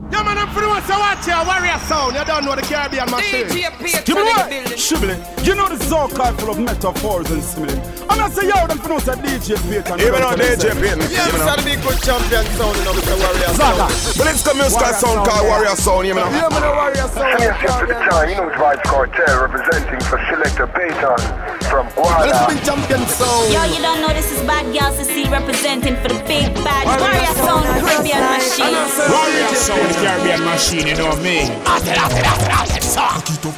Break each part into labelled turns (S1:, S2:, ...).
S1: Yeah, man, I'm finna say watch here, warrior sound. You don't know the Caribbean machine.
S2: Give me what? Shibboleth. You know this is all kind full of metaphors and similes. And I say, yo, them finna say DJ Payton.
S1: Even on DJ Payton. Yeah, Mr. Big Good Champion sound, you know, Mr. Warrior
S2: Zaga.
S1: But it's the musical sound called Warrior Sound, you know.
S2: Yeah, man, the warrior sound.
S3: Yes, yes, to the time, you know, it's Vibes Cartel representing for Selector Payton from
S1: But it's
S3: Guada.
S1: Big Champion sound.
S4: Yo, you don't know this is Bad Girl Cecile representing for the big bad Warrior Sound Caribbean machine.
S5: Warrior Sound Caribbean machine, you know me.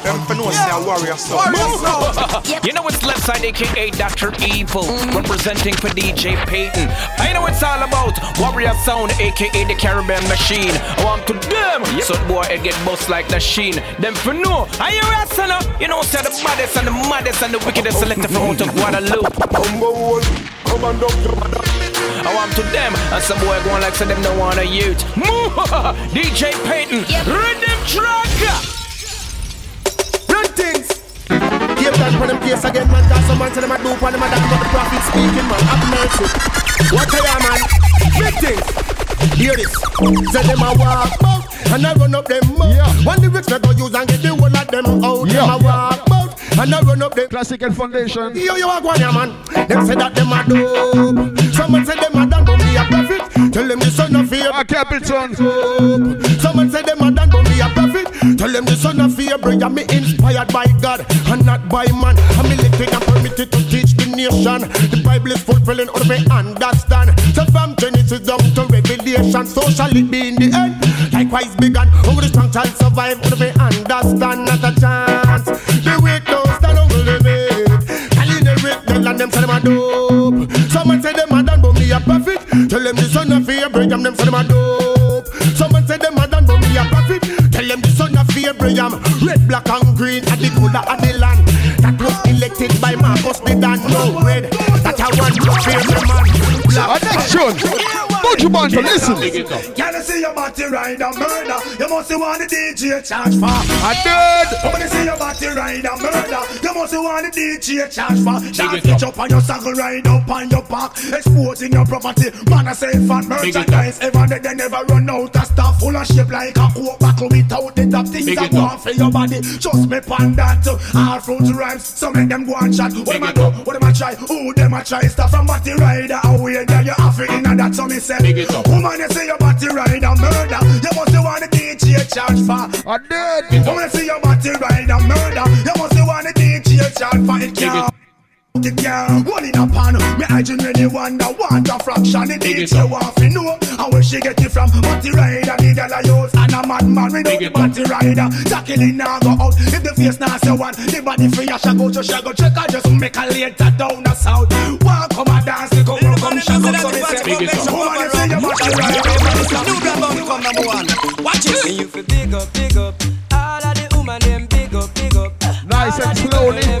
S1: Them finna say a Warrior Sound.
S6: You know it's left side, aka Dr. Evil, representing for DJ Payton. I know it's all about Warrior Sound, aka the Caribbean Machine. I want to them, so the boy it get bust like the sheen. Them for no, are you wrestler? You know, say the baddest and the maddest and the wickedest selector from out of Guadeloupe.
S1: Number one, come and up your mother.
S6: Oh, I want to them, and some boy going like say them don't want a youth. DJ Payton, rhythm tracker.
S1: Run things. Keep that for them case again, man. Cause some man say them a do for them a that but the prophet speaking, man. Have mercy. What I am, man? Big things. Hear this. Say them a walk bout and I run up them mouth.
S2: Yeah.
S1: One lyrics me go use and get the whole of them out.
S2: Yeah.
S1: Them a walk bout and I run up them.
S2: Classic and foundation.
S1: Yo, you a go on, yeah, man. Them say that them a dope. Someone say them a done, but me a prophet. Tell them the son of fear.
S2: A Capleton.
S1: Someone say them a done, but me a prophet. Tell them the son of Abraham me inspired by God and not by man. I'm elected and permitted to teach the nation. The Bible is fulfilling all we understand. So from Genesis down to Revelation, so shall it be in the end. Likewise began, only the strong shall survive. All we understand, not a chance. The weak don't stand on the limit. Calling the rich, they land them say them a dope. Someone say them a prophet. Tell them the son of Abraham, them say them a dope. Someone say them a done, but me a prophet. Tell them the son of Abraham, red, black and green, and the color of the land. That was elected by Marcus the Dan. No red, that I want to fear the man. Black.
S2: next tune. Buju Banton, listen.
S7: Can you see your body ride and murder? You must want the DJ charge for.
S2: I did.
S7: When you see your body ride and murder, you must want the DJ charge for. Shot pitch up on your saddle, ride up on your back, exposing your property. Man, I say fat merchandise. Ever they, they never run out of stuff full of shape like a coke bottle without the top things that go for your body. Just me pan that. All fruits rhymes, so make them go and chat. What them I do? What them I try? Who them I try? Stuff from body rider away there. You have it in and that so me say. Woman, you say your body rider murder. You must want the DJ charge for.
S2: I did.
S7: Woman, you say your body rider murder. You must want the DJ charge for it. Can't the girl, one in a pan. Me I genuinely wonder what a fraction the DJ want to know. And where she get it from? Body rider, the girl I use, and a madman without the body rider. Tackling now go out. If the face now say one, the body free, I shall go to shall go check. I just make a later down the south. One come a dance, the come come shall come. So me say, woman, you say your body rider.
S8: New grab on come number one. Watch it. And you feel big up, big up. All of the woman them big up, big up.
S2: Nice and
S8: the
S2: slowly.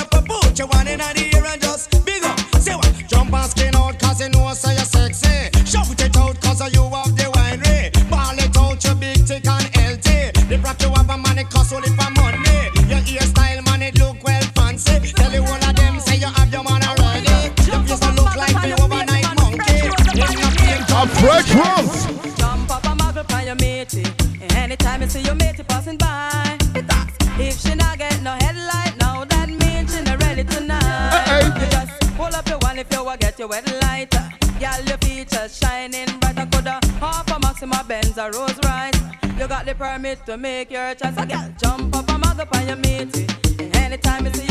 S9: you your
S8: wet light. Girl, your features shining bright. I coulda half a Maxima Benz or Rolls Royce. You got the permit to make your choice. So girl, jump up and muggle by your matey. Anytime you see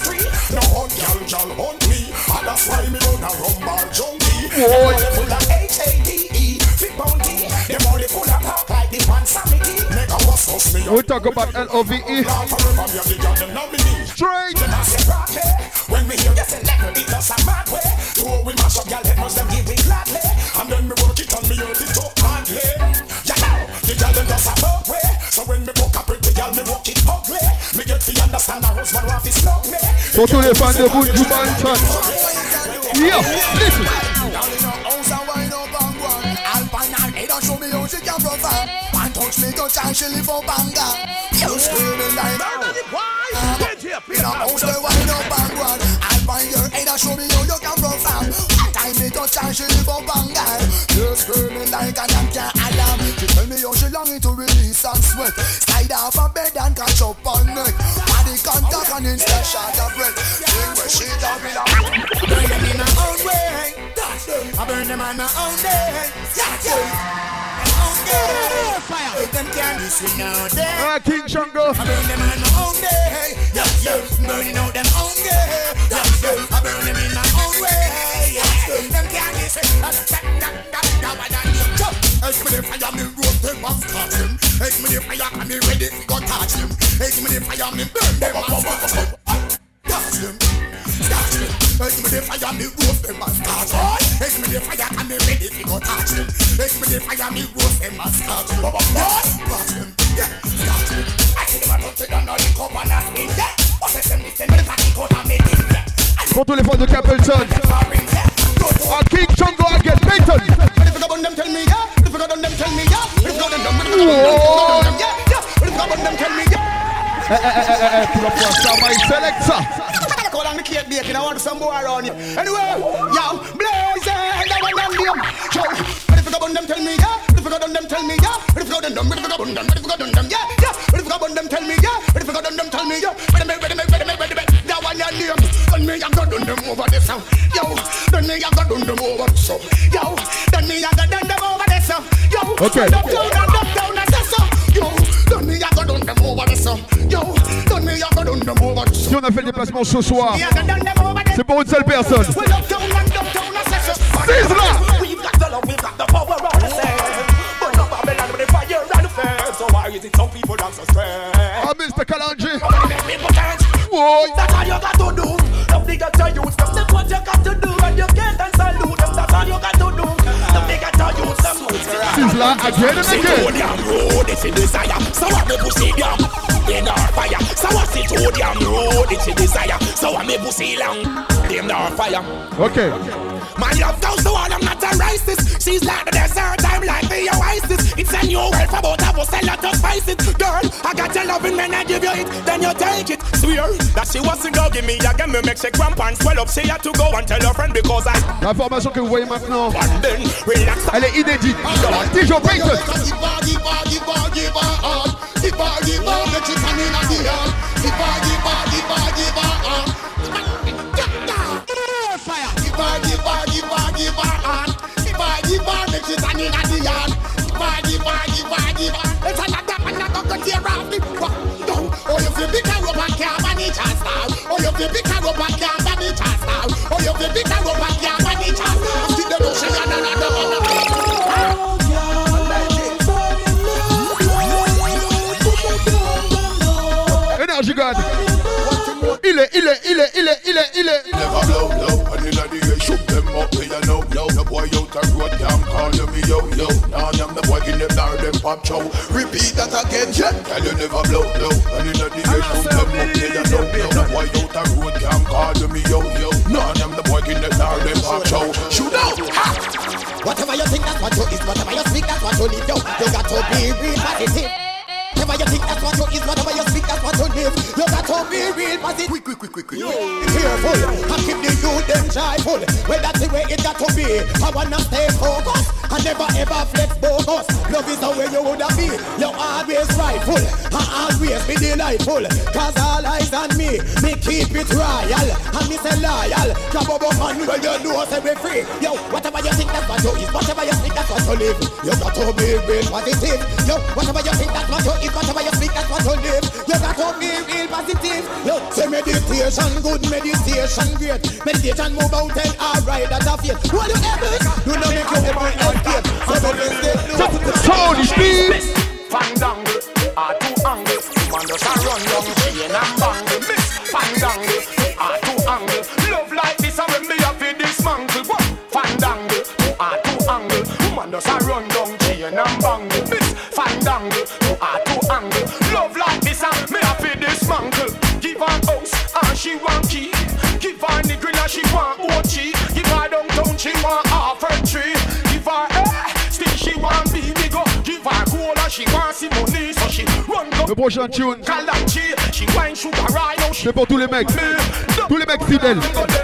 S7: industry. No hunt girl, girl hunt me. And that's why me run a rumbar junkie.
S10: Boy.
S7: Full of H-A-D-E, fit bounty. Them only full of talk like the one Sammy Make a bust us me
S10: We talk about L-O-V-E. Straight.
S7: When me hear you say let me beat us a mad way So we mash up y'all and
S9: they don't show me how she can profile. One touch me, and she live for banga. You screaming like In a house they wind up and run. Alpine your head and show me how you can profile. One time me touch and she live for banga. You screaming like an can't alarm. She tell me how she longing to release and sweat. Contact and instead shot a breath. Thing where she don't belong. Burn them in my own way. I burn them on my own day. Yeah, yeah. Fire. Them can't be sweet now. Day.
S10: Ah, King Shango.
S9: I burn them on my own day. Yeah, yeah. Burning out them own day. Yeah, yeah. I burn them in my own way. Yeah. Them can't be Hey, give me the fire, me roast them and scorch them. Hey, give me the fire, and me ready to go touch them. Hey, give me the fire, me burn them and scorch them. Touch them, touch them. Hey, give me the fire, me roast them and scorch them. Hey, give me the fire, and me ready to go touch them. Hey, give me the fire, me roast them and scorch them. Touch them, yeah, scorch them. I see them a touch it under the cover and spin, yeah. What is them listen, me cocky coat and me yeah.
S10: Pour tous les fans de Capleton. Ah, King Shango again, Payton.
S1: If you them, tell me yeah. If you them, tell me yeah. If you go on them, if you go on them, yeah, yeah. If you them, tell me yeah.
S10: Eh, eh, eh, eh, eh, pull up your star, my selector.
S1: Call on the cake baking, I want some boy around you. Anyway, yo, blazing, that one damn them. Show. If you go on them, tell me yeah. If you go on them, tell me yeah. If you go on them, if you go on them, if you go on them, yeah, yeah. If you go on them, tell me yeah. If you go on them, tell me yeah. Ready, ready, me, ready, ready, me. That one your name. Then me, I go done them over this now. Yo, then me, I go done them over so. Yo, then me, I go done them over this now. Yo,
S10: Okay.
S1: Up down, and up down, and this so. Yo, then me, I go done them over this so. Yo, then me, I go done them over this
S10: Si on a fait le déplacement ce soir,
S1: Me, I go done them over this
S10: c'est pour une seule personne.
S1: Well, up down, and up down, and this so.
S10: Seize là.
S1: We've got the love, we've got the power on the side. But no Babylon with the fire and the fire. So why is it some people dance so straight?
S10: Ah, Mr.
S1: Kalonji.
S10: Boy.
S1: That's all you got to do. Don't forget to use them. That's what you got to do. And you can't and salute them. That's all you got to do. Don't forget to use them.
S10: Seize là, again and again.
S7: Road, it's a desire. So me pussy down in our fire. So what's it sodium road, it's a desire. So what me pussy long, them our fire.
S10: Okay.
S7: My love goes to all, I'm not a racist. She's like the desert, I'm like the oasis. It's a new world for both of us, a lot of spices. Girl, I got your loving when I give you it, then you take it. Swear that she wasn't gonna give me again, me make she cramp and swell up. She had to go and tell her friend because I.
S10: L'information que vous voyez maintenant,
S7: And then relax.
S10: elle est inédite. DJ Payton.
S11: Pop chow. Repeat that again, yeah. Tell you never blow, blow. And in the day, shoot them up, they don't know. Now why out a road can't call me yo, yo. None of them the boy in the car, them pop chow. Shoot out, ha!
S1: Whatever you think, that's what you is. Whatever you speak, that's what you live. Yo, you got to be real positive. Whatever you think, that's what you is. Whatever you speak, that's what you live. You got to be real positive. Quick, quick, quick, quick, quick. Careful, and keep the youth them joyful. Well, that's the way it got to be. I wanna stay focused never ever flex bogus. Love is the way you woulda be. You always rightful and always be delightful. Cause all eyes on me, me keep it royal and me say loyal. Grab up man when you know say we free. Yo, whatever you think that's what you is. Whatever you think that's what you live. You got to be real positive. Yo, whatever you think that's what you is. Whatever you speak that's what you live. You got to be real positive. Yo, say meditation good, meditation great. Meditation move out and alright that's a faith. What you ever you know make you ever escape. So don't stay
S10: Tony Speed.
S7: Fandangle, a two angle. Man just a run down chain and bangle. Miss Fandangle, a two angle. Love like this and when me up in this mangle. What? Fandangle, a two angle. Woman just a run down chain and bangle. Miss Fandangle, a two angle. Love like this and me up in this mangle. Give her house and she want key. Give her the grill and she want OG. She want some money so she run go.
S10: Le prochain tune,
S7: Kalachi, she wine sugar right now
S10: c'est pour tous les mecs. Tous les mecs fidèles.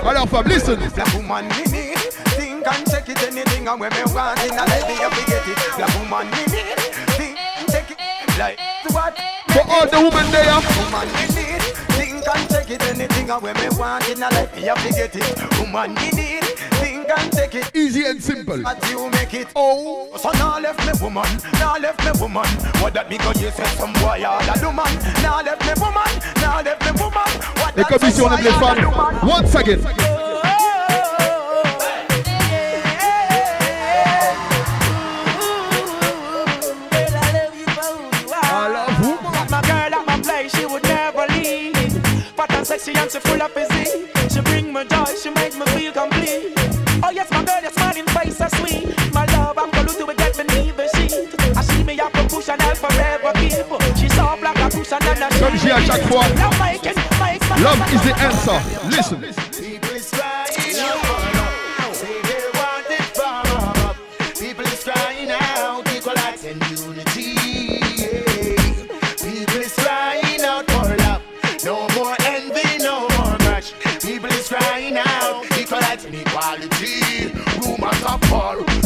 S10: Leur femme, listen.
S7: Black woman me need Think and check it anything and when me want Now let me up get it Black woman me need Think check it Like what
S10: For all the women there.
S7: Woman me need Think and check it anything when me want it Now let me up get it. Woman me need Think and check it.
S10: Easy and simple.
S7: But you make it.
S10: Oh.
S7: So now left me woman Now left me woman. What that me go you say some boy all a do man? Now left me woman Now left me woman. What that
S10: comme ici
S7: some
S10: on aime
S7: boy all a do man?
S10: Once again. I
S8: Fat and she full of physique. She bring me joy, she make me feel complete. Oh yes, my girl, your smiling face so sweet. My love, I'm gonna do it, get beneath the sheet. I see me up a push and I'll forever keep. She soft like a cushion and a
S10: Comme j'ai à chaque fois.
S8: Love making, make my
S10: Love is the answer. Listen.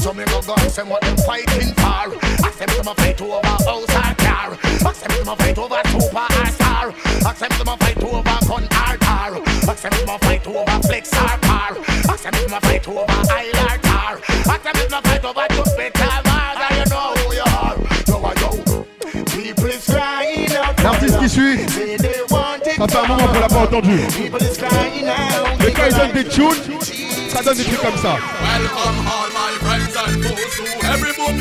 S7: So me go go ask them what them fighting for. Ask them to my fight over house or car. Ask them to my fight over super or star. Ask them to my fight over gun or car. Ask them to my fight over flex or car. Ask them to my fight over aisle or tar. Ask them to my fight over just better you know who you are. Yo, yo. People is crying out for
S10: L'artiste qui suit, ça fait un moment qu'on l'a pas entendu. Mais quand ils donnent des tunes, ça donne des trucs comme ça.
S12: Welcome all my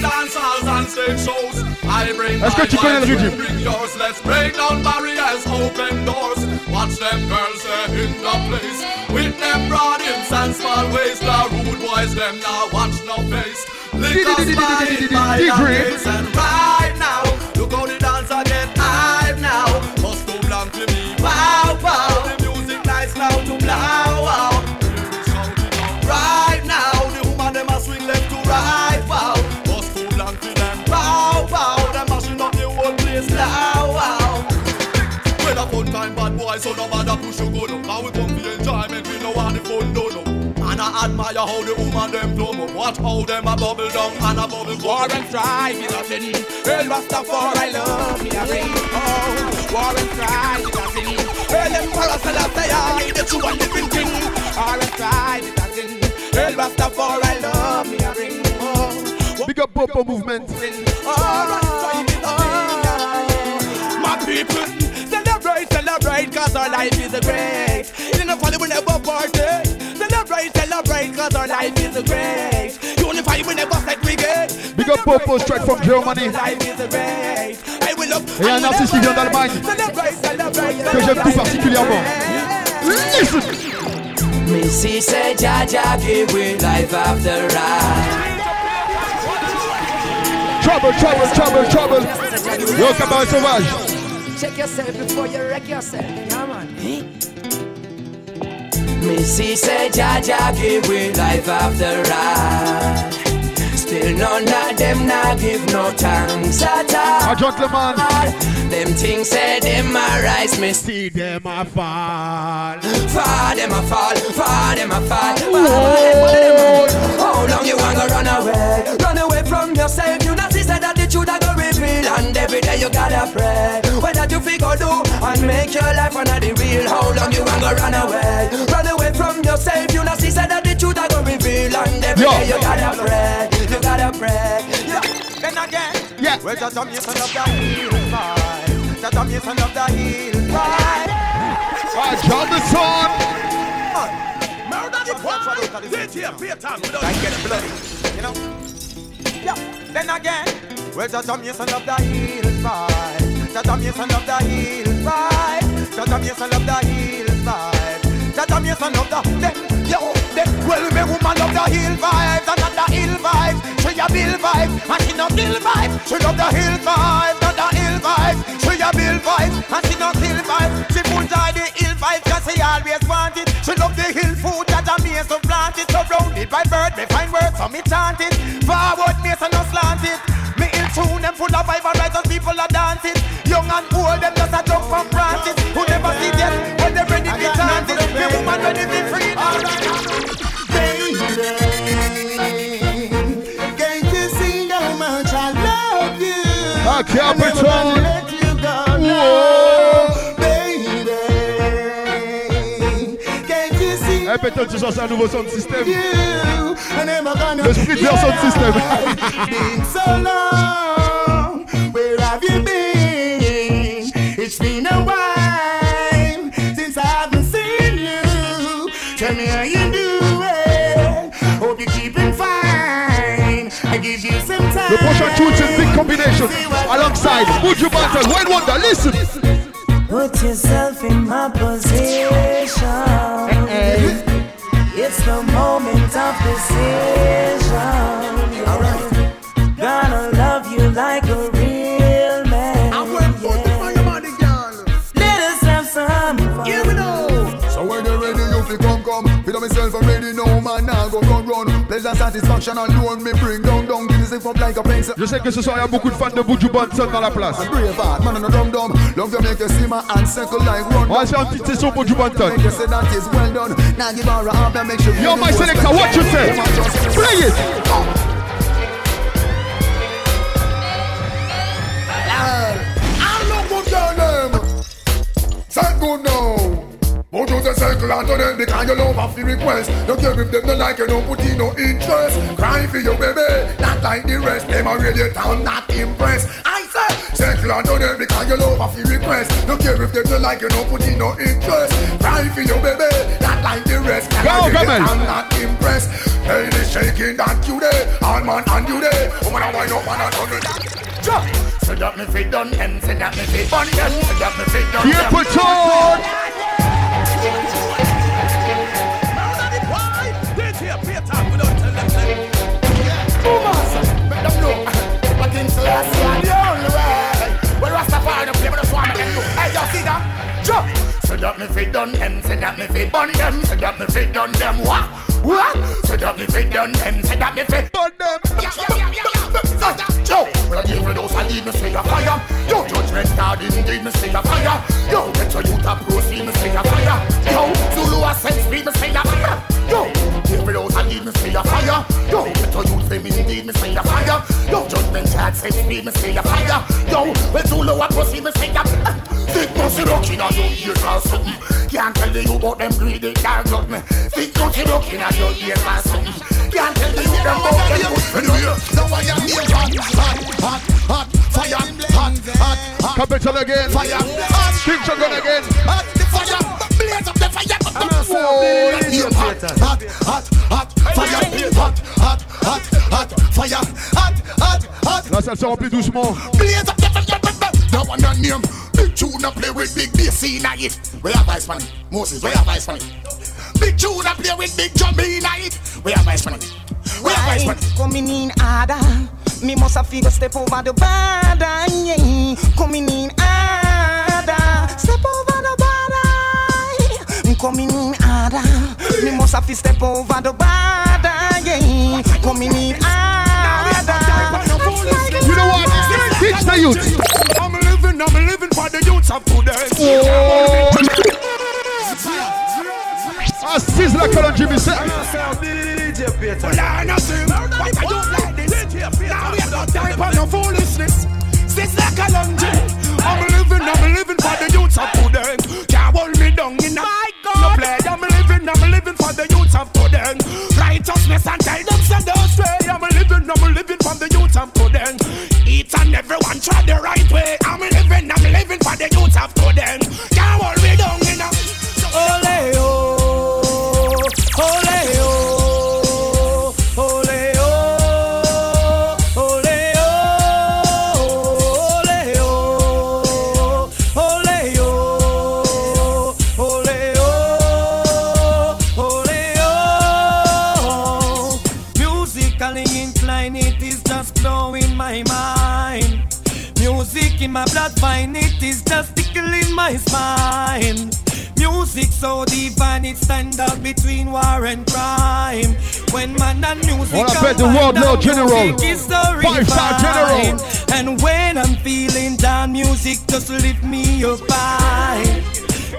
S12: dance halls and stage shows. I bring
S10: que
S12: my
S10: tu connais le
S12: vibes, you bring yours. Let's break down barriers, open doors. Watch them girls uh, in the place. With them broad hips and small waist, the rude boys them now watch no face. Lick us by, by the and right no bother push you go no. Now we come for enjoyment, we know how the fun do no. And I admire how the woman them plumb up. Watch how them a bubble down and a bubble go.
S8: War and strife is a sin. Well, Rastafari love me a ring. Oh, war and strife is a sin. Well, Emperor Selassie I, the true and living king. War and strife is a sin. Well, Rastafari love me a ring. Oh,
S10: Big up Popo Movement.
S8: war and strife is a sin. My people, celebrate, celebrate, cause our life is a great. In the valley we never party. Celebrate, celebrate, cause our life is a great. Unify we never segregate.
S10: Big up Popo straight from Germany.
S8: Life is a great. I will up
S10: Et un artiste qui vient d'Allemagne
S8: Celebrate, celebrate,
S10: que j'aime tout particulièrement. Listen.
S13: Missy said, Jaja give we life after life.
S10: trouble, trouble, trouble, trouble. Yo, Cabal Sauvage.
S8: Check yourself before you wreck yourself. Yeah, man. Missy said, Jaja give we life after ride. Still none of them not give no thanks at all.
S10: A gentleman.
S8: Them things say them a rise, me
S1: see them a fall.
S8: Fall them a fall, fall them a fall. Oh. How long you wanna run away? Run away from yourself. You not see said that the truth a go reveal, and every day you gotta pray. What that you figure do and make your life under the real. How long you wanna run away? Run away from yourself. You not see said that the truth a go reveal, and every
S10: Yo.
S8: day you gotta pray. You gotta pray. Yeah.
S12: Then again,
S10: yeah.
S12: Well, just a mason of the hill fight. Just a mason of the hill fight.
S10: Ah, John the Son.
S12: Murder the one. This here, Peter, without get bloody. You know? Yeah. Then again, well, just a mason of the hill fight. Just a mason of the hill fight. Just a mason of the hill fight. Just a mason of the them. Yo, them. Well, me woman of the hill vibes, and not the hill vibes. She a bill vibes, and she not bill vibes. She love the hill vibes, not the hill vibes. She a bill vibes, and she not hill vibes. She full tie the hill vibes, cause she always want it. She love the hill food that a me so plant it. Surrounded by bird, me find words, so me chant it. Forward Young and old, them just a jump from branches. Who never see them when they ready to chant it. Me woman ready to free.
S1: Can't you see how much I love you? I never gonna let you go, no, baby. Can't you see
S10: Eh, peut-être tu changes un nouveau son de système.
S1: you? I never gonna
S10: Le splitter son de système.
S1: been so long.
S10: Combination. Alongside Buju Banton, Wayne Wonder, listen.
S14: Put yourself in my
S9: satisfaction alone me bring down down. Give this up like a pencil.
S10: Je sais que ce soir il y a beaucoup de fans de Buju Banton dans la place.
S9: Brave heart, man on a dum dum. Love you make you see my hand circle like run.
S10: On va faire une petite session Buju Banton.
S9: Make you say that is well done. Now give her a hand and make sure.
S10: Yo, my selector, what you say? Play it.
S9: I love good girl them. Say good. To the circle and them because you love off the request. Don't care if them don't like you, don't put in no interest. Cry for your baby, not like the rest. Them are really down, not impressed. I say, circle and them because you love off the request. Don't care if them don't like you, don't put in no interest. Cry for your baby, not like the rest.
S10: Go,
S9: are really down, not impressed. Hey, they shaking that you there, all man and you there. Woman, I wind up and I it. Jump. Say that me fit done them, say that me fit done them, say that me fit done
S10: Here
S9: them.
S10: put on.
S9: That me fit done them, say that me fit done them, say that me fit done them. What? What? Say that me fit done them, say that me fit done them. Yo, well, give me those, I leave me say a fire. Yo, judgment God indeed, me say a fire. Yo, get your youth approach me, me say a fire. Yo, Zulu sense me, me say a fire. Yo, give me those, I leave me say a fire. Yo, get your youth fame indeed, me say a fire. Yo, judgment God sense me, me say a fire. Yo, well, Zulu approach me, me say a fire. Think must be looking at your ears or something. Can't tell you about them greedy me. Think must be looking at your ears or something. Can't tell you them about them. Anyway, now I am here hot, hot, hot, hot, fire, hot, hot, hot.
S10: Capleton again.
S9: Fire, hot,
S10: King Shango again.
S9: hot, the fire, blaze up the fire.
S10: Oh,
S9: hot, hot, hot, hot, fire, hot, hot, hot, hot, fire, hot, hot, hot.
S10: Là, ça se remplit doucement.
S9: Blaze up the fire. Now on name. Big tune a play with big bass in it. Where have ice money? Moses, where have ice money? Big tune a play with big drum in it. Where have ice money? Where have ice money?
S15: Coming in harder.
S8: Me must have figure step over the border, yeah. Coming in harder, step over the border. Coming in harder. Me must have to step over the border, yeah. Coming in harder.
S10: You know what? Teach the youth.
S7: I'm living, I'm living for the youths of today.
S10: Oh. A sizzler color Jimmy say.
S7: Nah, nothing. What I don't like this. Now we have no time for no foolishness. This like a lunge. I'm living, I'm living for the youths of today. Can't hold me down in a no play. I'm living, I'm living for the youths of today. Righteousness and tell them send us stray. I'm living, I'm living for the youths of today. And everyone try the right way. I'm living, I'm living for the youths of today. Can't hold
S10: the world
S8: now
S10: Lord General.
S8: music is
S10: Five-star. General.
S8: And when I'm feeling down, music just lift me up high.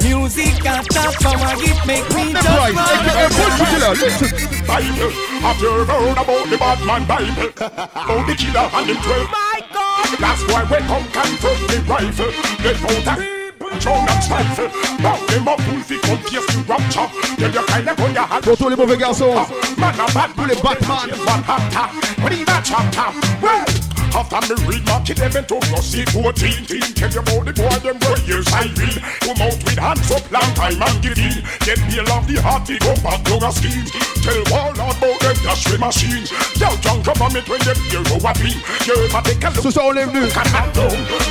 S8: Music got that power, it make me just
S10: Right,
S8: wanna
S10: aka Butcher Killer, listen.
S16: Bible, have you heard about the bad man Bible? about the killer and the twelve.
S8: My God!
S16: That's why we come confront the rifle. They vote a John and stifle. Bow them up, wolf, it come pierce the rapture. Tell your kind of gun you had.
S10: Pour tous les mauvais garçons.
S16: Man a bad
S10: Tous les Batman.
S16: One hafta, read that chapter. Well, after me read Mark 11 to Rossi 14 teen, Tell you about the boy them years I read Come out with hands up long time and give in Get me love the heart, they go back to a scheme Tell Warlord about them dash with machines Yo, young government when them hear who I be You ever take a look
S10: Ce on est venu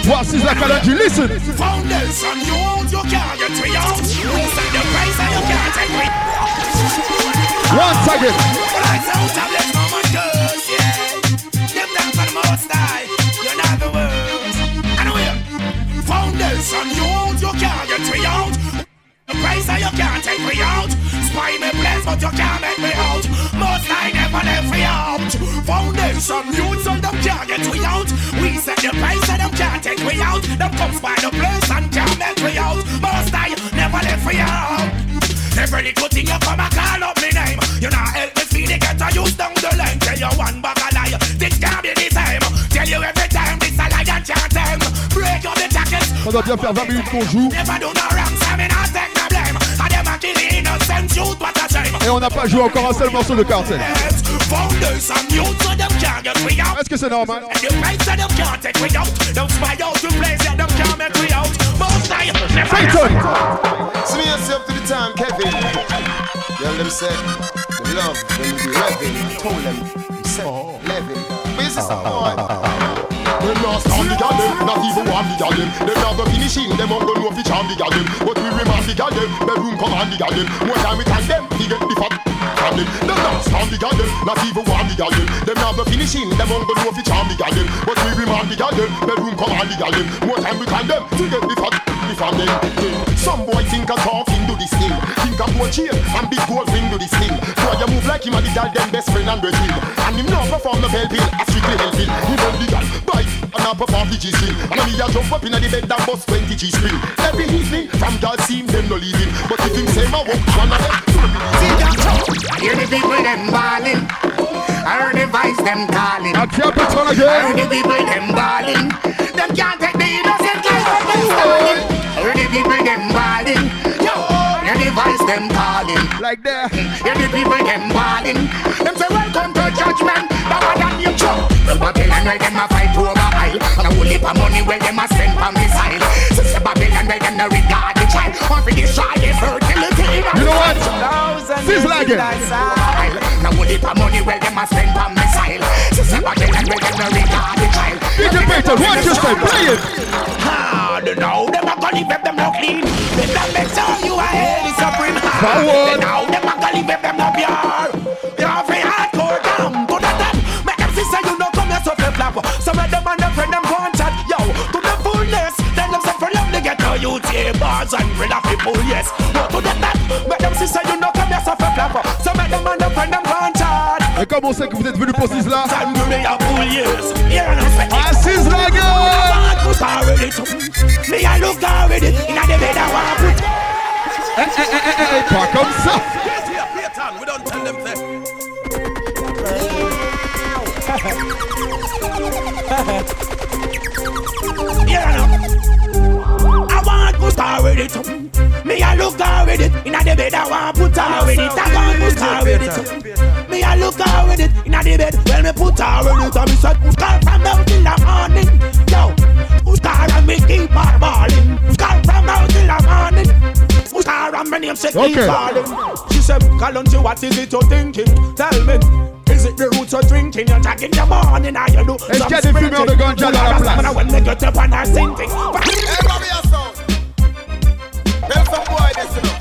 S10: voir Sizzla Kalonji. Listen.
S7: Foundation, you hold your can't get me out. We send the price and you can't take me.
S10: Once again.
S7: Most high. You're not the worst. Anyway, foundation, you hold your can't get me out. The price and you can't take me out. Spy me place, but you can't make me out. Most I never let me out. Foundation, youths and them can't get me out. We set the price and them can't take me out. Them come spy the place and can't make me out. Most I never let me out. Every good thing you come and call up me name. You not help me see the a use down the line. Tell you one bag of lie. This can't be
S10: On doit bien faire 20 minutes qu'on joue. Et on n'a pas joué encore un seul morceau de cartel. Est-ce que c'est normal? Satan
S17: Smear Them
S16: not stand the gal not even one the gal them. Them not go finishing, them won't go know fi charm the gal. But we remand the gal them, bedroom command the gal. More time we can them, we get the fat from them. Them not stand the gal not even one the gal them. Them not go finishing, them won't go know fi charm the gal. But we remand the gal them, bedroom command the gal. More time we can them, we get the fat from them. Some boy think a talking do this thing. Think a gold chain and big gold ring do this thing. Boy you move like him a the gal them best friend and brethren. And him now perform the bell bill, a strictly hell bill. He run the gal, bye and I perform the G string. And me a jump up inna the bed and bust 20 G string. Every evening from gal seem them no leaving, but if him say my walk, one of them. See that show?
S18: Hear the people them ballin'. I heard the voice them calling.
S10: I on again.
S18: heard the people them ballin'. Them can't take the innocent life of them. I heard the people them ballin'. Yo, hear the voice them calling.
S10: Like that.
S18: Hear the people them ballin'. Them say welcome to judgment. Power than you show. Well, Babylon where them a fight over aisle. And a whole heap of money where them a spend for missile. Sister Babylon where them no regard the child. Want to destroy the fertility.
S10: You know what? Sizzla again.
S18: Now whole heap of money where them a spend for missile. Sister Babylon where them no regard the child.
S10: DJ Peter, watch your step, play it.
S7: hard now. Them a gonna leave them no clean. Them that make sure you are head is supreme.
S10: Forward.
S7: Now them a gonna leave them no pure. Yes. Go to get that. Make them sister, you know, come here, suffer flap. So make them man up when them gone charge.
S10: Et comme on sait que vous êtes venu pour Sizzla
S7: Time to me a full years. Yeah, me. I look already in the bed. I want put already. I want put already to me. I look already in the bed. Well, me put already to me. So put her from now till the morning. Yo, put her and me keep her balling. Put her from now till the morning. Put her and me name say keep
S10: Okay.
S7: balling. She said, Kalonji, what is it you're thinking? Tell me. Is it the roots of drinking? You're tagging your morning and you do
S10: Est-ce
S7: some
S10: qu'il y a des fumeurs de
S7: sprinting.
S10: ganja dans la
S7: Put her
S10: place?
S7: and when they get up and I sing thing.
S1: Tell some boy this, you know.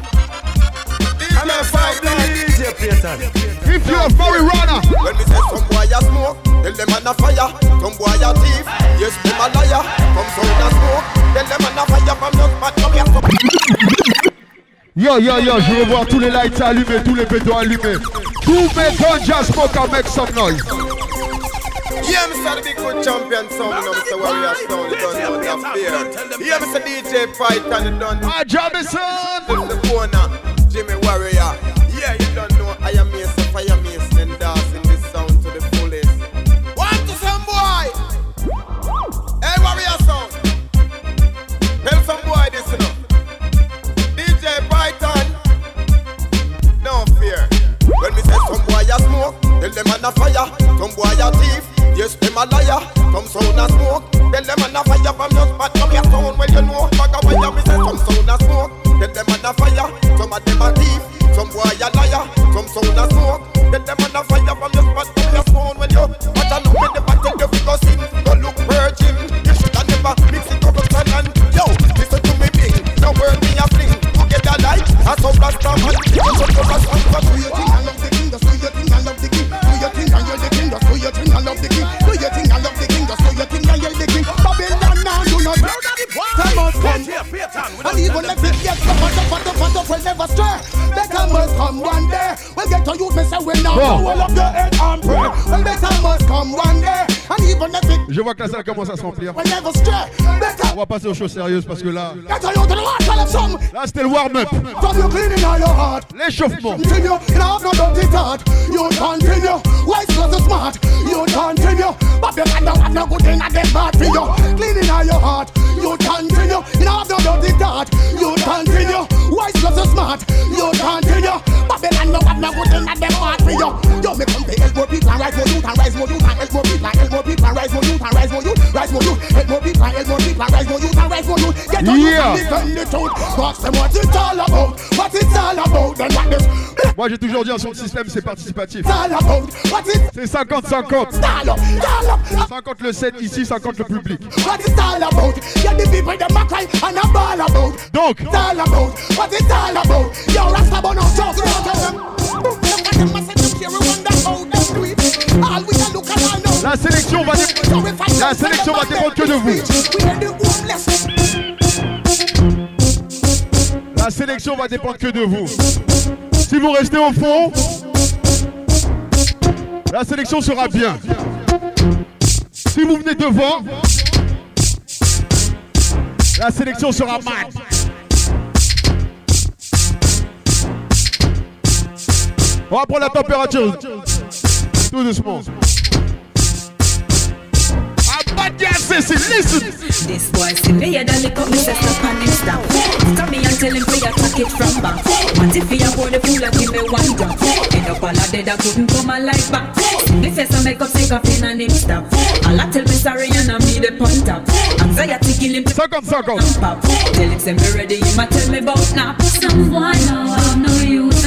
S1: DJ fight
S8: DJ Payton.
S10: If you're a marijuana
S1: When me say some boy a smoke, tell them man a fire. Some boy a thief, yes them a liar. Come sound a smoke, tell them man a fire from your spot. Come here,
S10: Yo yo yo, je veux voir tous les lights allumés, tous les bétons allumés. Tous mes ganja smoker make some noise.
S1: Yeah, Mr. The Big Good Champion sound, you know, Mr. Warrior sound, you don't know that fear. Yeah, Mr. DJ Fight and you don't know.
S10: Ah, Jamison!
S1: This the corner, Jimmy Warrior. Yeah, you don't know, I am Mason, Fire Mason, and dancing this sound to the fullest. One to some boy! Hey, Warrior sound. Tell some boy this, you know. DJ Payton. No fear. When me say some boy a smoke, tell them man a fire. Some boy a thief, yes them a liar. Some sound a smoke, tell them a fire from your spot. Come here sound when you know. Back a wire me say some sound a smoke, tell them a fire. Some of them a thief, some boy a liar. Some sound a smoke, it
S10: Je vois que la salle commence à se remplir.
S1: will never stray. Better
S10: On va passer aux choses sérieuses parce que là,
S1: get to youth to the heart, tell them some.
S10: là c'était le warm-up.
S1: From you cleaning all your heart.
S10: L'échauffement.
S1: You have no dirty thought. You continue, wise plus. You continue, but you don't have no good thing at them bad for you. Cleaning all your heart. You continue, you have no dirty thought. You continue, wise plus the smart. You continue, at them for you. Yo, me come to help more people and rise more youth and rise more youth and help more people and help more people and rise more youth and rise more youth, rise more youth, help more people and help more people and rise more youth and rise more youth. Get on
S10: Yeah.
S1: yeah. and defend the truth. Ask them what it's all about, what it's all about. Then what this
S10: Moi j'ai toujours dit un son de système c'est participatif. C'est 50-50.
S1: all up, all up.
S10: 50 le set ici, 50 le public. Donc,
S1: It's all about. What it's all about? Yo, Rasta bono talk to them. Book them and them a say them care, we wonder how them do it. All we a look and all know.
S10: la sélection va dépendre. La sélection va dépendre que de vous.
S1: We are the homeless.
S10: La sélection va dépendre que de vous. Si vous restez au fond, la sélection sera bien. Si vous venez devant, la sélection sera mal. On va prendre la température. Tout doucement. Ah, Abadia, Cécile, listen.
S19: This boy see me head and lick up me chest up and him stop. Come me and tell him fi attack it from back. Want if he a pour the fool and give me one drop. End up all a dead I couldn't come alive back. Me face and make up sick of him and him stop. All I tell me sorry and I me the pun top. Anxiety kill him.
S10: Second, second.
S19: Pop. Tell him say me ready, him a tell me about now. Some boy now have no use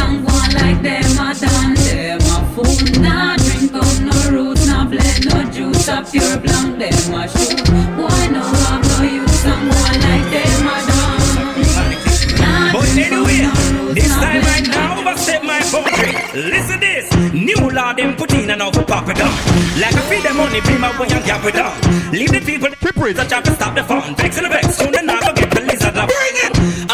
S19: them a done. Them a fool, nah drink up no roots, nah blend no juice, a pure blanc. Them a shoot. Boy now have no use on like them a done. Nah
S20: But
S19: up
S20: anyway,
S19: no
S20: this time
S19: no
S20: now, overstep my boundary. Listen this, new law them put in and for pop it down. Like a feed them money, be my way and gap it down. Leave the people
S10: reading.
S20: such to stop the fun. Vex and the vex, soon now go get the lizard up. Bring it!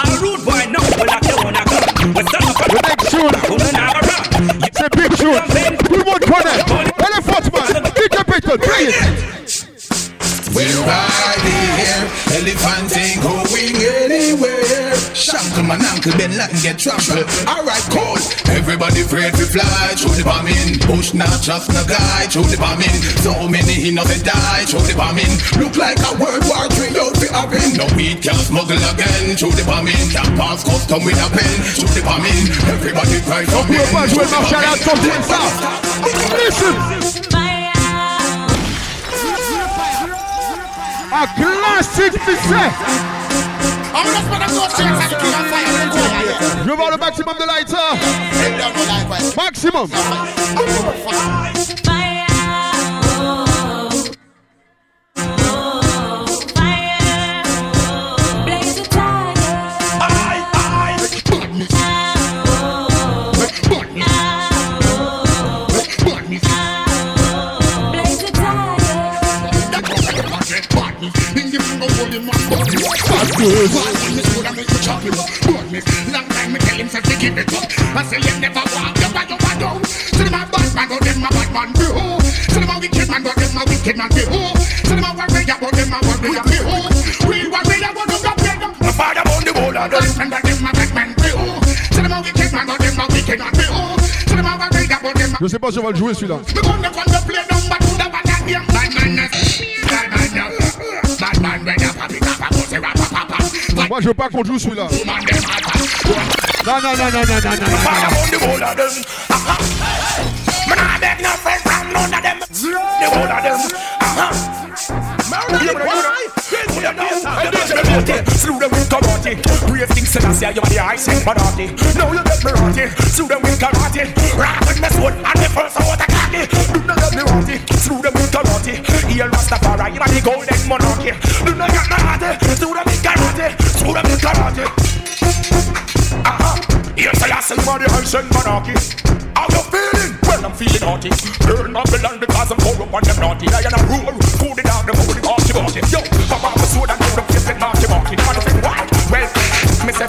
S11: Latin get trampled. Alright, cool. Everybody afraid to fly through the bombing. Push not just no guy through the bombing. So many he know they die through the bombing. Look like a World War Three out to happen. No weed can smuggle again through the bombing. Can't pass custom with a pen through the bombing. Everybody cry for me.
S10: Listen. A classic fixé. Je veux voir the maximum de lighter. Maximum.
S7: Up. I say you never walk, you bad, you bad down. So them a bad man, but them a bad man be who? So them wicked man, but them a wicked man be who? So them a warrior, but them a warrior be who? Real warrior, but them a them. My father born the whole of them, and them a bad man be who? So them wicked man, but them a wicked man be who? So them a warrior, but them.
S10: Je sais pas si on va le jouer celui-là.
S7: That game? Bad man, bad man, bad man,
S10: Moi je veux pas qu'on joue celui-là. Non, non, non, non, non, non, non,
S7: I. The. Slew them I the ice and Now you get me rotty Slew them with karate Rock with me sword and me first of khaki Do not get me rotty them with karate Hail Rastafari You the golden monarchy Do not get me rotty Slew them with karate Slew them with karate Uh-huh Yes, I say you are the and monarchy How you feeling? Well, I'm feeling naughty Burn up the land because I'm corrupt and them naughty I am a rule Cool it down, the whole party party Yo, pop off the sword and them face with marty marty Man, think why? Well,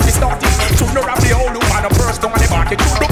S7: fi start it Soon you have the a first down on the market kill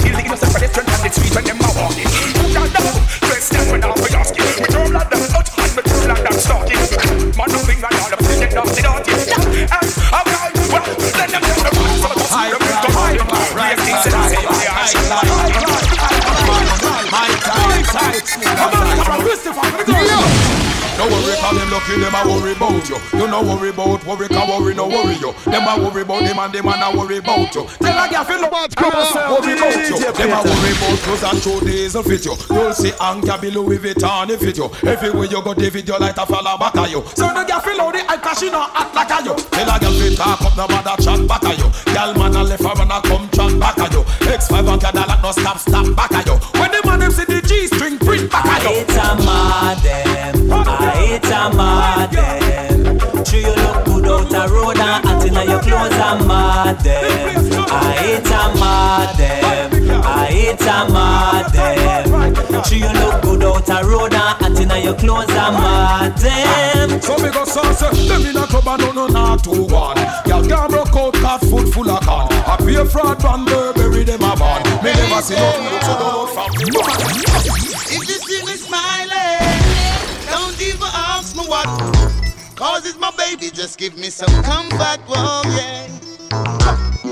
S7: No
S12: worry, call him lucky, them a worry about you. You no worry about worry, can worry, no worry you. Them a worry about him and them a no worry about you. Tell a girl feel no bad, come on, worry about you. Them a worry about clothes and show diesel fit you. You'll see Anka below Louis Vuitton if fit you. Everywhere you go, David, you like a fella back at you. So the girl feel how the eye cause she no act like a you. Tell a girl fit talk up, no bother chat back at you. Girl man a left her and a come chat back at you. X5 and Cadillac no stop, stop back at you. When the man them see the G string print back at you.
S14: It's a madam, I hate a madam. True you look good out a road and hot inna your clothes a madam. Ah, I hate a madam, ah, I hate a madam. True you look good out a road and hot inna your clothes a madam.
S12: So me go sauce, them in a club and no no not two one. Y'all can't broke out cat foot full of con. I pay fraud van Burberry them a born. Me never see nothing look so good from
S21: Cause it's my baby, just give me some comfort, whoa, yeah.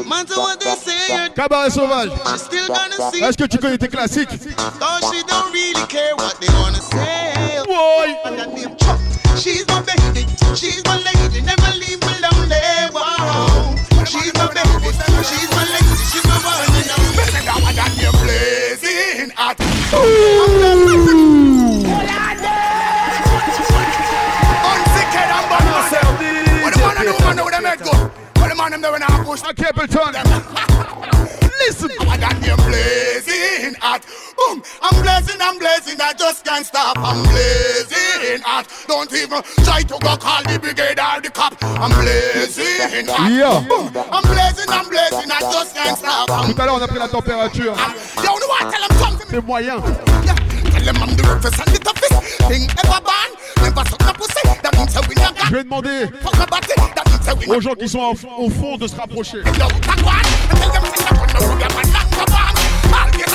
S21: Matter what they say,
S10: Cabaret sauvage.
S21: she's still gonna see.
S10: Est-ce que tu connais tes classiques
S21: Cause she don't really care what they wanna say.
S10: Boy.
S21: And that name Chuck. She's my baby, she's my lady, never leave me lonely. Wow. She's my baby, she's my lady, she's my one and only.
S7: Listen, now I got you blazing hot. Man them there when I push?
S10: I keep it on.
S7: Listen, I got you blazing hot. Boom, I'm blazing, I'm blazing, I just can't stop. I'm blazing hot. Don't even try to go call the brigade or the cop. I'm blazing hot.
S10: Yeah.
S7: Boom, I'm blazing, I'm blazing, I just can't stop. I'm
S10: Tout à l'heure on a pris la température.
S7: Yo, know what? Tell them me.
S10: C'est moyen.
S7: Tell them I'm the roughest and the toughest thing ever born. Never suck no pussy. That means we not got
S10: Je vais demander
S7: fuck a body. That means that we
S10: aux gens qui sont au, fond de se rapprocher. De